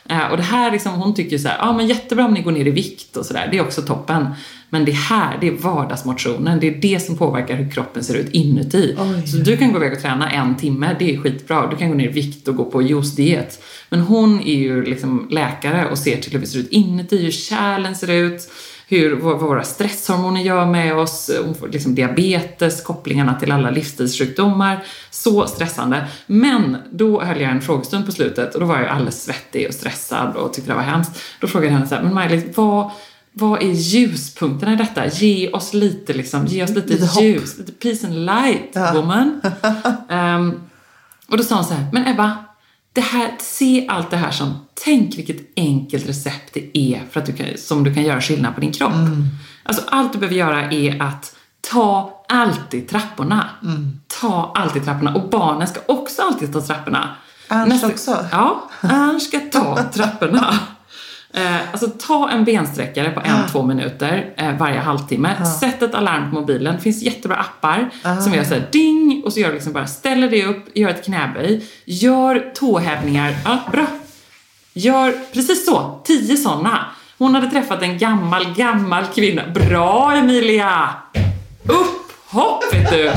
Eh, och det här liksom, hon tycker så här, ja men jättebra om ni går ner i vikt och sådär, det är också toppen. Men det här, det är vardagsmotionen, det är det som påverkar hur kroppen ser ut inuti. Oj. Så du kan gå iväg och träna en timme, det är skitbra. Du kan gå ner i vikt och gå på juice-diet. Men hon är ju liksom läkare och ser till hur vi ser ut inuti, hur kärlen ser ut, hur våra stresshormoner gör med oss, liksom diabetes, kopplingarna till alla livsstilssjukdomar. Så stressande. Men då höll jag en frågestund på slutet och då var jag alldeles svettig och stressad och tyckte det var hemskt. Då frågade jag henne så här, men Maj-Lis, vad, vad är ljuspunkterna i detta? Ge oss lite, liksom, ge oss lite, Lite ljus, lite peace and light, Ja. woman. Ehm, och då sa hon så här, men Ebba, det här, se allt det här som, tänk vilket enkelt recept det är för att du kan, som du kan göra skillnad på din kropp. Alltså allt du behöver göra är att ta alltid trapporna. Ta alltid trapporna. Och barnen ska också alltid ta trapporna. Ernst också? Ja, Ernst ska ta trapporna. Eh, alltså ta en bensträckare på en, två minuter eh, varje halvtimme. Sätt ett alarm på mobilen. Det finns jättebra appar som gör såhär ding och så gör du liksom bara ställer dig upp, gör ett knäböj, gör tåhävningar. Ja, bra. Gör precis så, tio sådana. Hon hade träffat en gammal, gammal kvinna. Bra Emilia! Upp, hopp vet du!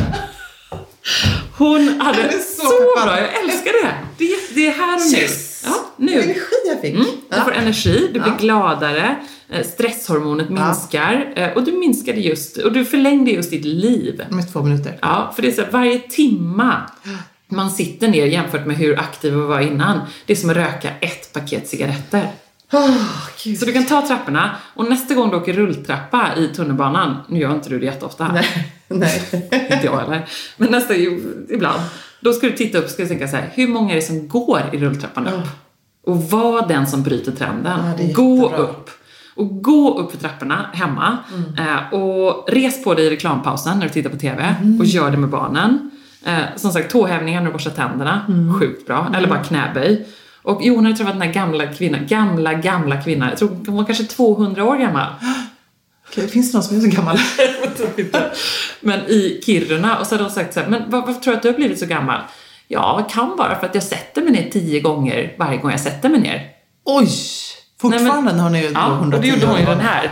Hon hade så, så bra, jag älskar det. Det, det är här och nu. Ja, Vad nu. energi jag fick. Mm, du Ja. får energi, du blir Ja. gladare, eh, stresshormonet minskar eh, och du minskade just, och du förlängde just ditt liv. Med två minuter. Ja, för det är så här, varje timma man sitter ner jämfört med hur aktiv vi var innan. Det är som att röka ett paket cigaretter. Så du kan ta trapporna och nästa gång du åker rulltrappa i tunnelbanan, nu gör inte du det jätteofta. Nej. Nej. inte jag heller. Men nästa, ibland. Då ska du titta upp och ska tänka så här, hur många är det som går i rulltrappan upp? Och var den som bryter trenden. Ja, gå jättebra. upp. Och gå upp för trapporna hemma. Mm. Eh, och res på dig i reklampausen när du tittar på TV. Mm. Och gör det med barnen. Eh, som sagt, tåhävningar när du borstar tänderna. Mm. Sjukt bra. Eller bara knäböj. Och Jon har träffat den här gamla kvinnan, gamla, gamla kvinnan. Jag tror hon var kanske 200 år gammal. Okej, Finns det någon som är så gammal? Jag. Men i Kiruna. Och så hade hon sagt så här, men var- varför tror du att du har blivit så gammal? Ja, kan vara för att jag sätter mig ner tio gånger varje gång jag sätter mig ner. Oj! Fortfarande har ni ju Ja, och det gjorde hon ju den här.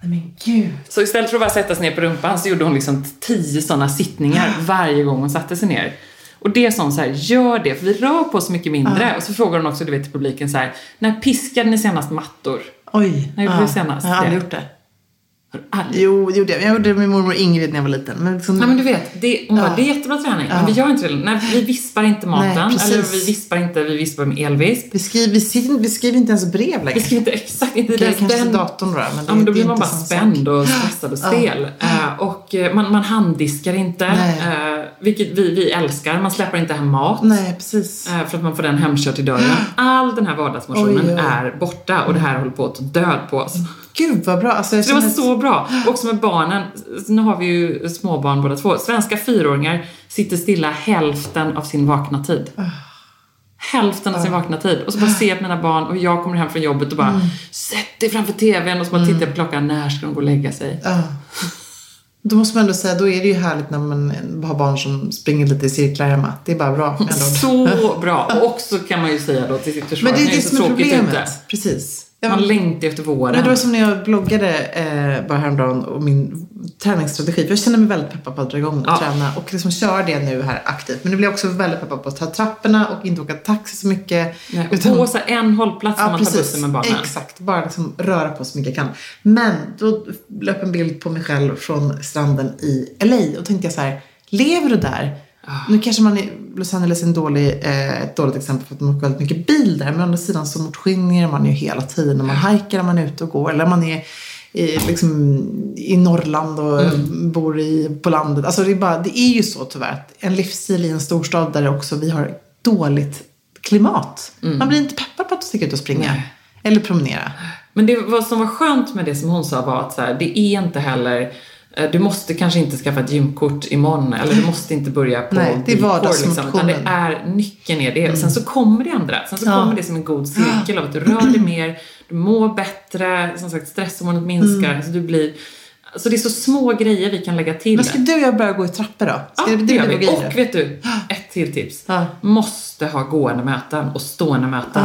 Nej men gud. Så istället för att bara sätta sig ner på rumpan så gjorde hon liksom tio sådana sittningar varje gång hon satte sig ner. Och det är sånt så här, gör det, för vi rör på oss mycket mindre. Och så frågar hon också, du vet, till publiken så här, när piskade ni senast mattor? Oj. När gjorde du senast Jag har aldrig gjort det. Du aldrig? Jo, det jag. Gjorde det med mormor Ingrid när jag var liten. Men liksom, Nej men du vet, det, hon bara, det är jättebra träning. Men vi gör inte det. Nej, vi vispar inte maten. Nej, precis. eller vi vispar inte, vi vispar med elvisp. vi, skriver, vi, skriver, vi skriver inte ens brev längre. Vi skriver inte exakt, inte ens kanske den datorn då. Men, det, Ja, men då blir man bara spänd och stressad och stel. Eh, och eh, man, man handdiskar inte, eh, vilket vi, vi älskar. Man släpper inte hem mat. Nej, precis. eh, För att man får den hemkörd till dörren. All den här vardagsmotionen är borta och det här håller på att död på oss. Gud vad bra. Alltså, det var känner så bra. Och också med barnen, nu har vi ju småbarn båda två. Svenska fyraåringar sitter stilla hälften av sin vakna tid. Hälften av sin vakna tid. Och så bara ser jag mina barn och jag kommer hem från jobbet och bara Mm. Sätt dig framför TVn och så bara tittar jag på klockan. När ska de gå och lägga sig? Ja. Då måste man ändå säga, då är det ju härligt när man har barn som springer lite i cirklar hemma. Det är bara bra. ändå. Så bra! Och också kan man ju säga då till sitt försvar, Men det är det så som är problemet. ute. Precis. Ja, Man längtar efter våren. Men det var som när jag bloggade eh, bara häromdagen och min träningsstrategi. För jag känner mig väldigt peppad på att dra igång och Ja. träna och liksom köra det nu här aktivt. Men nu blir jag också väldigt peppad på att ta trapporna och inte åka taxi så mycket. Nej, och på så en hållplats när man tar bussen med barnen. Exakt, bara liksom röra på så mycket jag kan. Men då löp en bild på mig själv från stranden i LA och tänkte jag så här, lever du där? Ah. Nu kanske man i Los Angeles är en dålig, eh, ett dåligt exempel för att man åker väldigt mycket bil där. Men å andra sidan så motionerar man ju hela tiden. När man hajkar, när man är ute och går. Eller man är i, liksom, i Norrland och Mm. bor i, på landet. Alltså det är, bara, det är ju så tyvärr. En livsstil i en storstad där också vi har dåligt klimat. Man blir inte peppad på att sticka ut och springa. Mm. Nej. Eller promenera. Men det vad som var skönt med det som hon sa var att så här, det är inte heller du måste kanske inte skaffa ett gymkort imorgon eller du måste inte börja på Nej, det är villkor, vardagsmotionen. utan det är nyckeln är det. Och sen så kommer det andra. Sen så Ja. kommer det som en god cirkel av att du rör dig mer, du mår bättre, som sagt stresshormonet minskar, så du blir så det är så små grejer vi kan lägga till. Men ska du och jag börja gå i trappor då? Ska Ja, det, gör vi. Och vet du, ett till tips. Ja. Måste ha gående möten och stående möten.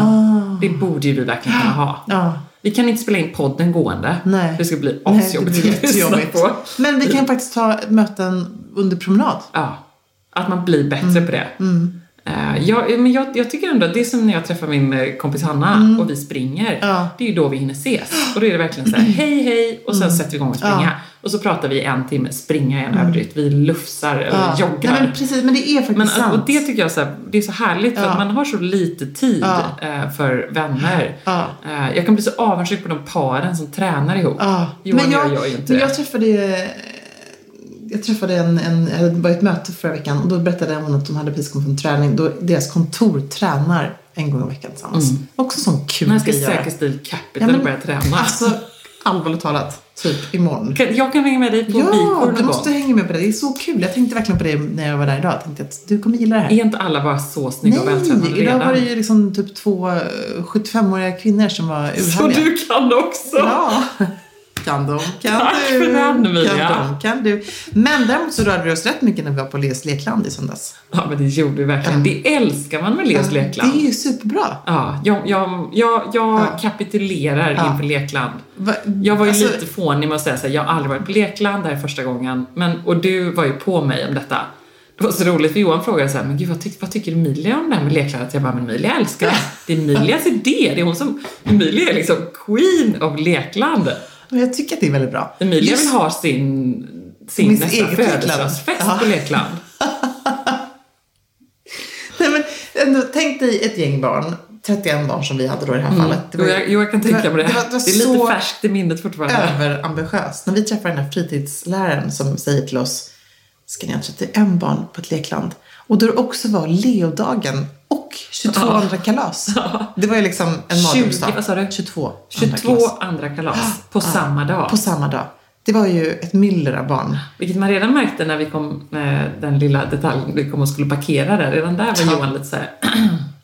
Det borde ju vi verkligen kunna ha. Ah. Ja. Vi kan inte spela in podden gående. Nej. Det ska bli asjobbigt att på. Men vi kan faktiskt ta möten under promenad. Ja, att man blir bättre Mm. på det. Eh, jag, men jag, jag tycker ändå, det är som när jag träffar min eh, kompis Hanna och vi springer. Mm. Ja. Mm. Det är ju då vi hinner ses. Och då är det verkligen så här, hej hej och sen sätter vi igång och springa. Ja. Och så pratar vi en timme, springa är en överdrift. Vi lufsar eller Ja. joggar. Nej, men precis, men det är faktiskt Men sant. att, och det tycker jag så här, det är så härligt för att man har så lite tid eh, för vänner. Eh, jag kan bli så avundsjuk på de paren som tränar ihop. Ja. Johan men jag, gör ju inte det. jag träffade jag träffade en, en, hade varit ett möte förra veckan och då berättade hon att de hade precis kommit från träning. Då deras kontor tränar en gång i veckan tillsammans. Också sån kul ska grej att göra. Säkerstil Capital Ja, men- börja träna? Alltså, allvarligt talat, typ imorgon. Jag kan hänga med dig på Ja, Bikor du måste hänga med på det. Det är så kul. Jag tänkte verkligen på det när jag var där idag. Jag tänkte att du kommer gilla det här. Är inte alla bara så snygga och vältränade Nej, idag redan? var det ju liksom typ två eh, 75-åriga kvinnor som var Så urhärliga. du kan också! Ja. Kan de? Kan Tack du? för den, Emilia. Kan de? Kan du? Men däremot så rörde vi oss rätt mycket när vi var på Leos lekland i söndags. Ja, men det gjorde vi verkligen. Det älskar man med Leos lekland. Det är ju superbra. Ja, jag, jag, jag, jag Ja. kapitulerar Ja. inför lekland. Va- Jag var ju alltså, lite fånig med att säga så här, jag har aldrig varit på lekland, det här är första gången. Men, och du var ju på mig om detta. Det var så roligt för Johan frågade så här, men gud vad, tyck, vad tycker Emilia om det här med lekland? Jag bara, men Emilia älskar det. Det är Emilias idé. Det är hon som, Emilia är liksom queen of lekland. Men jag tycker att det är väldigt bra. Emilia Just- vill ha sin, sin nästa lekland. födelsedagsfest på lekland. tänk dig ett gäng barn, 31 barn som vi hade då i det här fallet. Det Jo, jag, jo, jag kan tänka mig det. det var, det var det är lite färskt i minnet fortfarande. överambitiöst. När vi träffar den här fritidsläraren som säger till oss, ska ni ha 31 barn på ett lekland? Och då det också var Leodagen och 22 Ja. andra kalas. Det var ju liksom en 20, mardrömsdag. vad sa du? 22 andra 22 kalas. andra kalas på samma dag. På samma dag. Det var ju ett myller av barn. Vilket man redan märkte när vi kom med den lilla detaljen, vi kom och skulle parkera där. Redan där var. Johan lite såhär,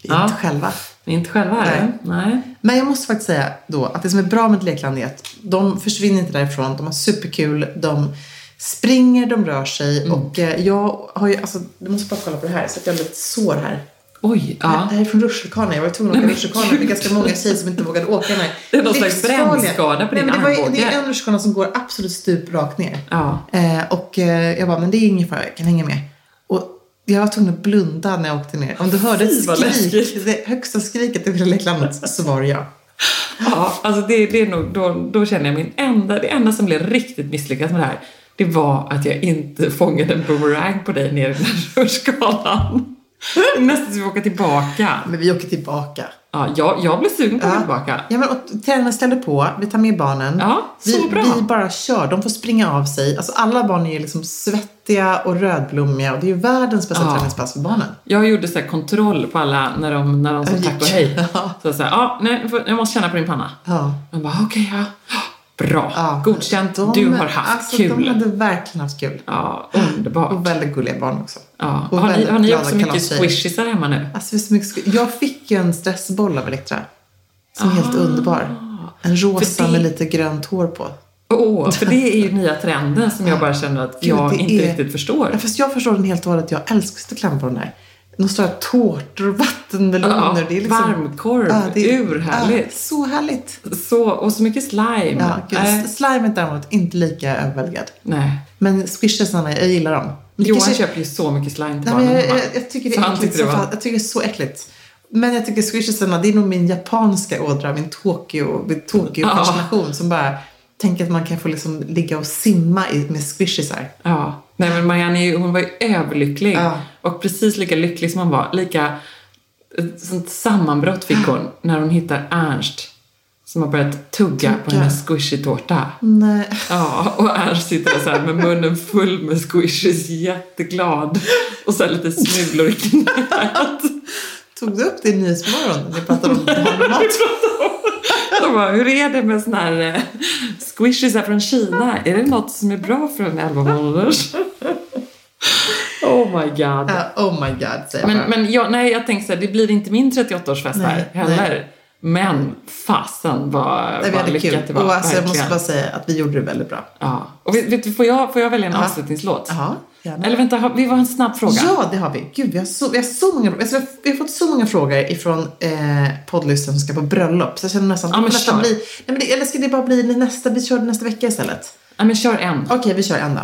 Vi är Ja. inte själva. ni är inte själva här? Nej. Men jag måste faktiskt säga då att det som är bra med ett lekland är att de försvinner inte därifrån. De har superkul. De springer, de rör sig. Mm. Och eh, jag har ju, alltså, du måste bara kolla på det här så att jag har lite sår här. Oj, Det ja. här är från rutschkana. Jag var tvungen att åka rutschkana. Det är ganska många tjejer som inte vågade åka den här. Det är någon slags brännskada på din det, var, armbåge. det är en rutschkana som går absolut stup rakt ner. Ja. Eh, och eh, jag bara, men det är ingen fara, jag kan hänga med. Och jag var tvungen att blunda när jag åkte ner. Om du hörde ett skrik, det högsta skriket i hela leklandet, så var det jag. Ja, alltså det, det är nog, då, då känner jag min enda, det enda som blev riktigt misslyckat med det här, det var att jag inte fångade en boomerang på dig ner i den här rutschkanan. Nästan så vi åker tillbaka. Men vi åker tillbaka. Ja, jag, jag blev sugen på att åka tillbaka. Ja, men och tränarna ställer på, vi tar med barnen. Ja, så vi, bra. vi bara kör, de får springa av sig. Alltså alla barn är ju liksom svettiga och rödblommiga och det är ju världens bästa Ja. träningspass för barnen. Jag gjorde så kontroll på alla när de, när de sa tack och hej. Ja. Så så här, ja, nej, jag jag måste känna på din panna. Ja. Jag bara, okej, ja. Bra, Ja. godkänt, De- du har haft alltså, kul. De hade verkligen haft kul. Ja, underbart. Och väldigt gulliga barn också. Ja. Och Har ni, har ni också mycket squishisar hemma nu? Alltså, så mycket jag fick ju en stressboll av Elektra. Som är helt Ah. underbar. En rosa det- med lite grönt hår på. Åh, för det är ju nya trenden som jag bara känner att Gud, jag det inte är- riktigt förstår. Ja, fast jag förstår den helt och hållet. Jag älskar att klämma på den där. De står tårtor och vattenmeloner. Ja, det är liksom, varmkorv, urhärligt. Ja, så härligt. Så, och så mycket slime. Ja, gud, Nej. Slimet däremot inte lika överväldigad. Nej. Men squishisarna, jag gillar dem. Men det Johan kanske- köper ju så mycket slime till barnen jag, jag, jag tycker det Så är han äckligt. det var-. Jag tycker det är så äckligt. Men jag tycker squishisarna, det är nog min japanska ådra, min Tokyo, min Tokyo-fascination som bara tänker att man kan få liksom ligga och simma i, med squishisar. Ja. Nej men Marianne ju, hon var ju överlycklig. Ja. Och precis lika lycklig som hon var, lika ett sånt sammanbrott fick hon när hon hittar Ernst som har börjat tugga, på Tugga. den här squishy-tårta. Nej. Ja, och Ernst sitter där så här med munnen full med squishes, jätteglad. Och så lite smulor i knät. Tog du upp det i Nyhetsmorgon när ni pratade om barnmat? De bara, hur är det med såna här eh, squishies från Kina? Är det något som är bra för en 11 månaders? Oh my god. Ja, oh my god, säger jag Men, bara. men jag, nej, jag tänkte så här, det blir inte min 38-årsfest här Nej, heller. Men fasen vad, Nej, vi vad lyckat kul. det var. Och alltså, jag måste bara säga att vi gjorde det väldigt bra. Ja. Och vet, vet, får, jag, får jag välja en Ja. avslutningslåt? Jaha, gärna. Eller vänta, har- vi var en snabb fråga. Ja, det har vi. Gud, vi har så, vi har så många alltså, vi har- har fått så många frågor ifrån eh, poddlyssnaren som ska på bröllop. Så jag känner nästan Ja, men nästan bli, nej, men det, Eller ska det bara bli nästa, vi kör nästa vecka istället? Ja, men kör en. Okej, vi kör en då.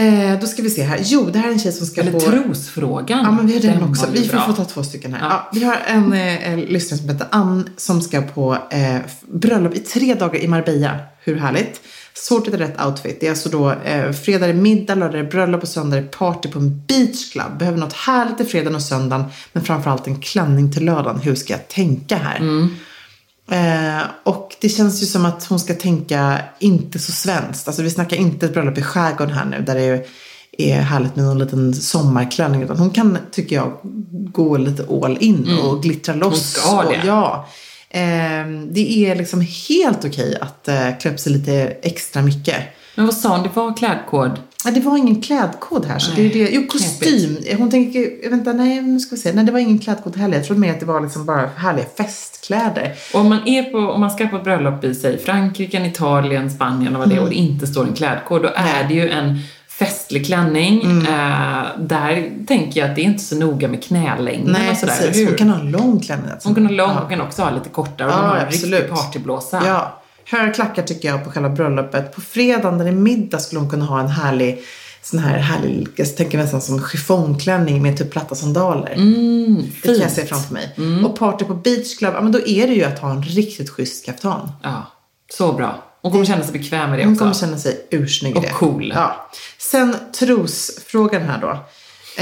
Eh, då ska vi se här. Jo, det här är en tjej som ska Eller på... trosfrågan. Ja, men vi har den, också. var ju Vi får, får ta två stycken här. Ja. Ja. vi har en eh, lyssnare som heter Ann som ska på eh, bröllop i tre dagar i Marbella. Hur härligt? Svårt att hitta rätt outfit. Det är alltså då eh, fredag är middag, lördag är bröllop och söndag är party på en beachclub. Behöver något härligt till fredagen och söndagen men framförallt en klänning till lördagen. Hur ska jag tänka här? Eh, och det känns ju som att hon ska tänka inte så svenskt. Alltså vi snackar inte ett bröllop i skärgården här nu där det är, är härligt med någon liten sommarklänning. Utan hon kan, tycker jag, gå lite all in och glittra loss. Mm. Hon ska och, det. Ja. Eh, det är liksom helt okej att eh, klä upp sig lite extra mycket. Men vad sa hon? Det var klädkod? Ja, det var ingen klädkod här. Så det är det. Jo, kostym. Hon tänker, vänta, nej, nu ska vi se. Nej, det var ingen klädkod heller. Jag trodde mer att det var liksom bara härliga festkläder. Och om man, är på, om man ska på ett bröllop i sig Frankrike, Italien, Spanien och vad det är och det inte står en klädkod, då är det ju en festlig klänning. Eh, där tänker jag att det är inte så noga med knälängden Nej, och sådär, precis. hur? Hon kan ha lång klänning. alltså. Hon kan ha lång Ja. och kan också ha lite kortare och Ja, hon har en riktig partyblåsa. Ja. Höga klackar tycker jag på själva bröllopet. På fredagen, när det är middag, skulle hon kunna ha en härlig sån här härlig, jag tänker nästan som chiffongklänning med typ platta sandaler. Mm, det kan jag se framför mig. Och party på beach club, ja men då är det ju att ha en riktigt schysst kaftan. Ja, så bra. Hon kommer känna sig bekväm med det Hon också. kommer känna sig ursnygg i Och det. cool. Ja. Sen trosfrågan här då.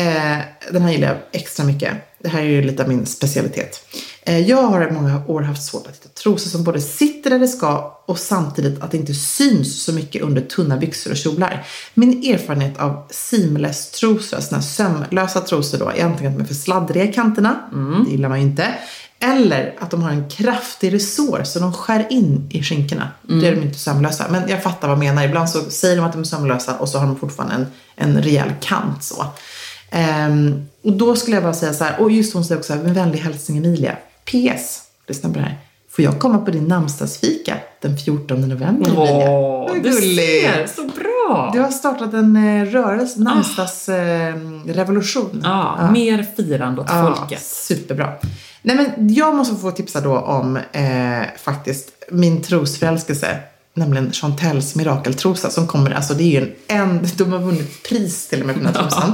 Eh, den här gillar jag extra mycket. Det här är ju lite av min specialitet. Eh, Jag har i många år haft svårt att hitta trosor som både sitter där det ska och samtidigt att det inte syns så mycket under tunna byxor och kjolar. Min erfarenhet av seamless-trosor, såna här sömlösa trosor då, är antingen att de är för sladdriga i kanterna, det gillar man ju inte, eller att de har en kraftig resår så de skär in i skinkorna. Det är de inte sömlösa. Men jag fattar vad de menar. Ibland så säger de att de är sömlösa och så har de fortfarande en, en rejäl kant så. Ehm, och då skulle jag bara säga så här, och just hon säger också en vänlig hälsning Emilia. PS, lyssna på det här. Får jag komma på din namnsdagsfika den 14 november Emilia? Åh, Vad du gullig. ser, så bra! Du har startat en eh, rörelse, namnsdagsrevolution. Eh, revolution. Ja, mer firande åt Ja, folket. Superbra. Nej, men jag måste få tipsa då om eh, faktiskt min trosförälskelse. Nämligen Chantels mirakeltrosa som kommer, alltså det är ju en, en de har vunnit pris till och med för den här trosan.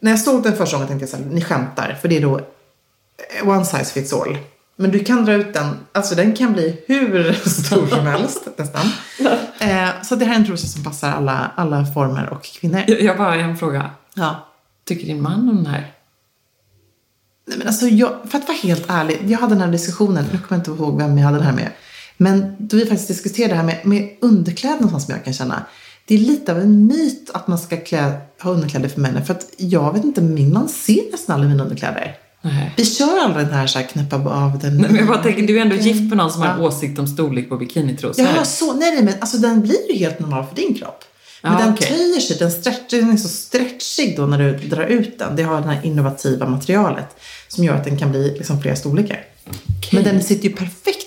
När jag såg den första gången tänkte jag så här, ni skämtar. För det är då eh, one size fits all. Men du kan dra ut den, alltså den kan bli hur stor som helst nästan. Eh, så det här är en trosa som passar alla, alla former och kvinnor. Jag, jag bara en fråga. Ja. Tycker din man om den här? Nej, men alltså jag, för att vara helt ärlig, jag hade den här diskussionen, nu kommer jag inte ihåg vem jag hade den här med. Men då vi faktiskt diskuterade det här med, med underkläder som jag kan känna. Det är lite av en myt att man ska klä, ha underkläder för männen. För att jag vet inte, min man ser nästan aldrig mina underkläder. Nej. Vi kör aldrig den här, så här knäppa av den. Nej, men jag bara tänker, du är ändå gift med någon som har en åsikt om storlek på bikinitrosor. Ja, så, nej, nej, men alltså den blir ju helt normal för din kropp. Men Ja, den okej. töjer sig, den, stretch, den är så stretchig då när du drar ut den. Det har det här innovativa materialet som gör att den kan bli liksom flera storlekar. Men den sitter ju perfekt.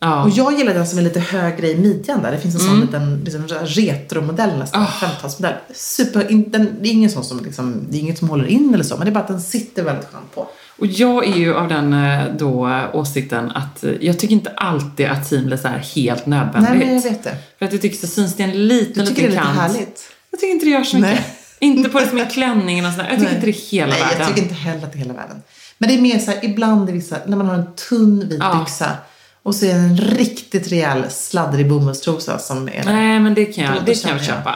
Ja. Och jag gillar den som är lite högre i midjan där. Det finns en sån liten liksom, retromodell nästan, Ah. 50-talsmodell. Super, in, den, det är ingen sån som liksom, det är inget som håller in eller så, men det är bara att den sitter väldigt skönt på. Och jag är ju av den eh, då åsikten att eh, jag tycker inte alltid att seamless är helt nödvändigt. Nej, men jag vet det. För att jag tycker så syns det en liten, Du tycker liten det är lite kant. härligt? Jag tycker inte det gör så mycket. Nej. Inte på det som en klänning och sådär. Jag tycker Nej. inte det är hela Nej, världen. jag tycker inte heller att det är hela världen. Men det är mer så här, ibland i vissa, när man har en tunn vit Ja. byxa och så är det en riktigt rejäl sladdrig bomullstrosa som är Nej, men det kan jag, det kan jag köpa.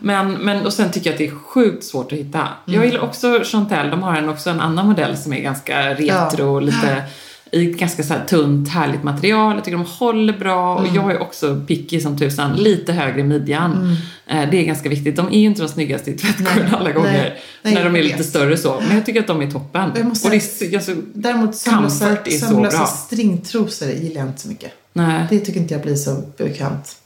Men, men, och sen tycker jag att det är sjukt svårt att hitta. Mm. Jag gillar också Chantel, de har en, också en annan modell som är ganska retro, lite i ganska så här tunt, härligt material. Jag tycker de håller bra och Mm. jag är också picky som tusan. Lite högre i midjan. Eh, Det är ganska viktigt. De är ju inte de snyggaste i tvättkorgen alla gånger. nej, nej, när de är lite vet. större så. Men jag tycker att de är toppen. Jag måste och det är, alltså, Däremot sömlösa, är så sömlösa stringtrosor gillar jag inte så mycket. nej. Det tycker inte jag blir så bekant.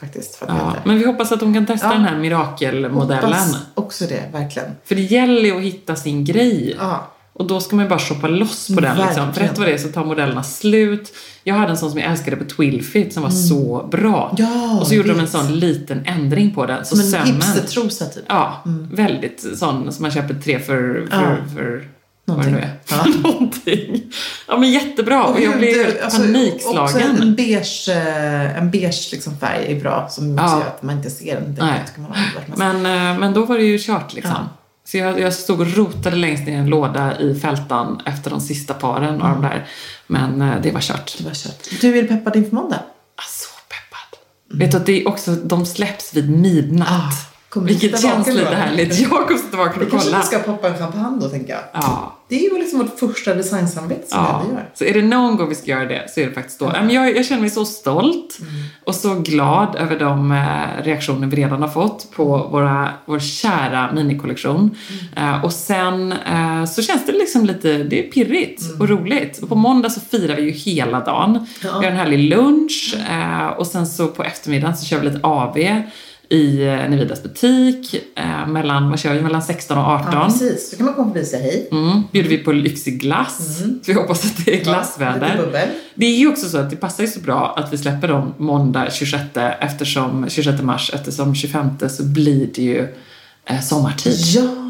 Faktiskt. Ja, men vi hoppas att de kan testa Ja. den här mirakelmodellen. Hoppas också det, verkligen. För det gäller ju att hitta sin grej. Ja. Och då ska man ju bara shoppa loss på den. Liksom. För rätt vad det är så tar modellerna slut. Jag hade en sån som jag älskade på Twilfit som var så bra. Mm. Ja, och så gjorde de en sån liten ändring på den. Så Som en sömmen... hipstertrosa typ. Ja, väldigt sån som man köper tre för, för, Ja. för vad det nu är. Ja. Någonting. Ja men jättebra. Och, jag hur blev helt alltså, Också panikslagen. en beige, eh, en beige liksom färg är bra. Som också Ja. gör att man inte ser den. Nej. Man Men, eh, men då var det ju kört liksom. Ja. Så jag, jag stod och rotade längst ner i en låda i fältan efter de sista paren av de där. Men eh, det var kört. Det var kött. Du, är du peppad inför måndag? Ah, så peppad. Vet du att det är också, de släpps vid midnatt. Ah, kommer vilket känns lite härligt. Jag kommer sitta vaken Vi och kanske kolla. ska poppa en champagne då, tänker jag. Ja. Det är ju liksom vårt första designsamarbete som Ja, vi gör. så är det någon gång vi ska göra det så är det faktiskt då. Men Jag, jag känner mig så stolt Mm. och så glad över de eh, reaktioner vi redan har fått på våra, vår kära minikollektion. Mm. Eh, och sen eh, så känns det liksom lite, det är pirrigt Mm. och roligt. Och på måndag så firar vi ju hela dagen. Vi har en härlig lunch eh, och sen så på eftermiddagen så kör vi lite AV i eh, Nividas butik eh, mellan, vad kör vi, mellan 16 och 18. Ja, precis. Då kan man komma och säga hej. Mm, bjuder vi på lyxig glass. Så vi hoppas att det är glassväder. bubbel. det är ju också så att det passar ju så bra att vi släpper dem måndag 26, eftersom, 26 mars eftersom 25 så blir det ju eh, sommartid. Ja,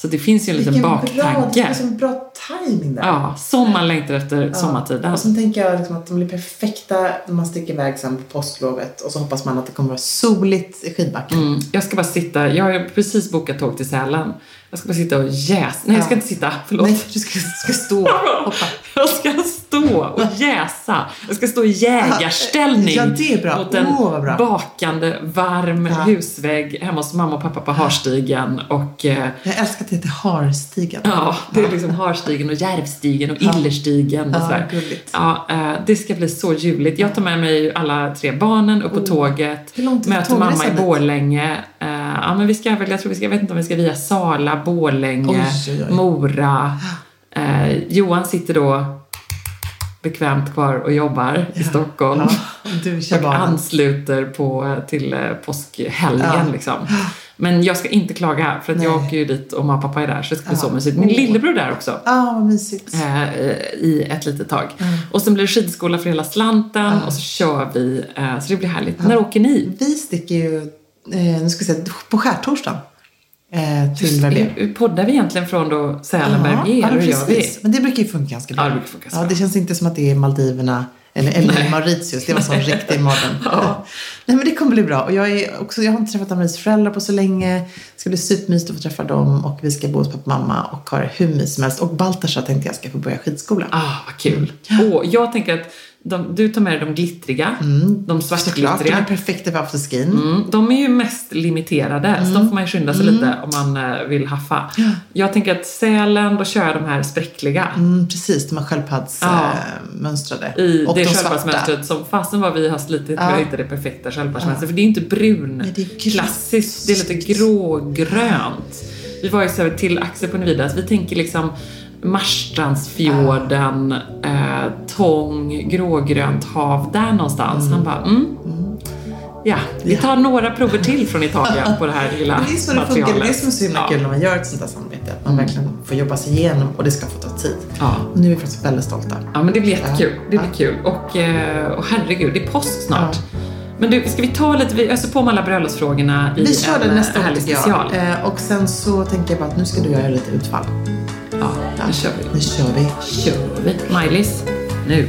Så det finns ju en liten vilken baktanke. är en bra timing där. Ja, som man längtar efter sommartiden. Och sen tänker jag liksom att de blir perfekta när man sticker iväg sen på påsklovet. Och så hoppas man att det kommer vara soligt i skidbacken. Mm, jag ska bara sitta, jag har precis bokat tåg till Sälen. Jag ska bara sitta och jäsa. Nej, jag ska Ja. inte sitta, förlåt. Nej, du ska, ska stå och hoppa. Jag ska stå stå och jäsa. Jag ska stå i jägarställning Ja, det är bra. mot en bra. bakande, varm Ja. husvägg hemma hos mamma och pappa på Harstigen. Och eh, Jag älskar att det heter Harstigen. Ja, det är liksom Harstigen och Järvstigen och Illerstigen och sådär. Ja, eh, det ska bli så ljuvligt. Jag tar med mig alla tre barnen upp på tåget. Oh. Hur långt möter mamma i? Borlänge. Eh, ja, men vi ska väl, jag tror vi ska, jag vet inte om vi ska via Sala, Borlänge, oj. Mora. Eh, Johan sitter då bekvämt kvar och jobbar i Stockholm. Ja, du kör Och ansluter på, till eh, påskhelgen Ja. liksom. Men jag ska inte klaga för att jag åker ju dit och mamma och pappa är där så det ska bli Ja. så mysigt. Min lillebror är där också. Ja, vad mysigt. Eh, I ett litet tag. Och sen blir det skidskola för hela slanten och så kör vi. Eh, så det blir härligt. När åker ni? Vi sticker ju, eh, nu ska jag säga, på skärtorsdagen. Eh, till Verbier. Hur Poddar vi egentligen från då Sälen, Verbier? ja, vi? precis. Men det brukar ju funka ganska bra. Ja, det brukar funka ja, det känns inte som att det är Maldiverna eller, eller. Mauritius. Det var sån riktig mardröm. Nej, men det kommer bli bra. Och jag, är också, jag har inte träffat Amaris föräldrar på så länge. Det ska bli supermysigt att få träffa dem. Och vi ska bo hos pappa och mamma och ha det hur mysigt som helst. Och Baltasar tänkte jag ska få börja skidskola. Ah, vad kul. Åh, jag tänker att de, du tar med dig de glittriga, de Mm. Såklart, de svartglittriga. är perfekta för afterskin. Mm, de är ju mest limiterade, så de får man ju skynda sig lite om man eh, vill haffa. Jag tänker att Sälen, då kör jag de här spräckliga. Mm, precis, de här Ja. sköldpaddsmönstrade. I och det de sköldpaddsmönstret som fasen vad vi har slitit med Ja. att hitta det perfekta sköldpaddsmönstret. För det är inte brun, Nej, det är klassiskt, det är lite grågrönt. Vi var ju så till Axel på Nividas, vi tänker liksom Marstrandsfjorden, eh, Tång, grågrönt hav, där någonstans. Han bara, mm. Ja, vi tar några prover till från Italien på det här lilla det är så det funkar. Det är materialet. som är så himla Ja. kul när man gör ett sånt där samarbete. Att man verkligen får jobba sig igenom och det ska få ta tid. Ja. Och nu är vi faktiskt väldigt stolta. Ja, men det blir jättekul. Ja. Det blir kul. Och, eh, och herregud, det är påsk snart. Men du, ska vi ta lite, vi öser på med alla bröllopsfrågorna i Vi kör en den eh, nästa härlig special. Eh, och sen så tänker jag bara att nu ska du göra lite utfall. Ja, nu kör vi. Nu kör vi. kör vi. Maj-Lis, nu.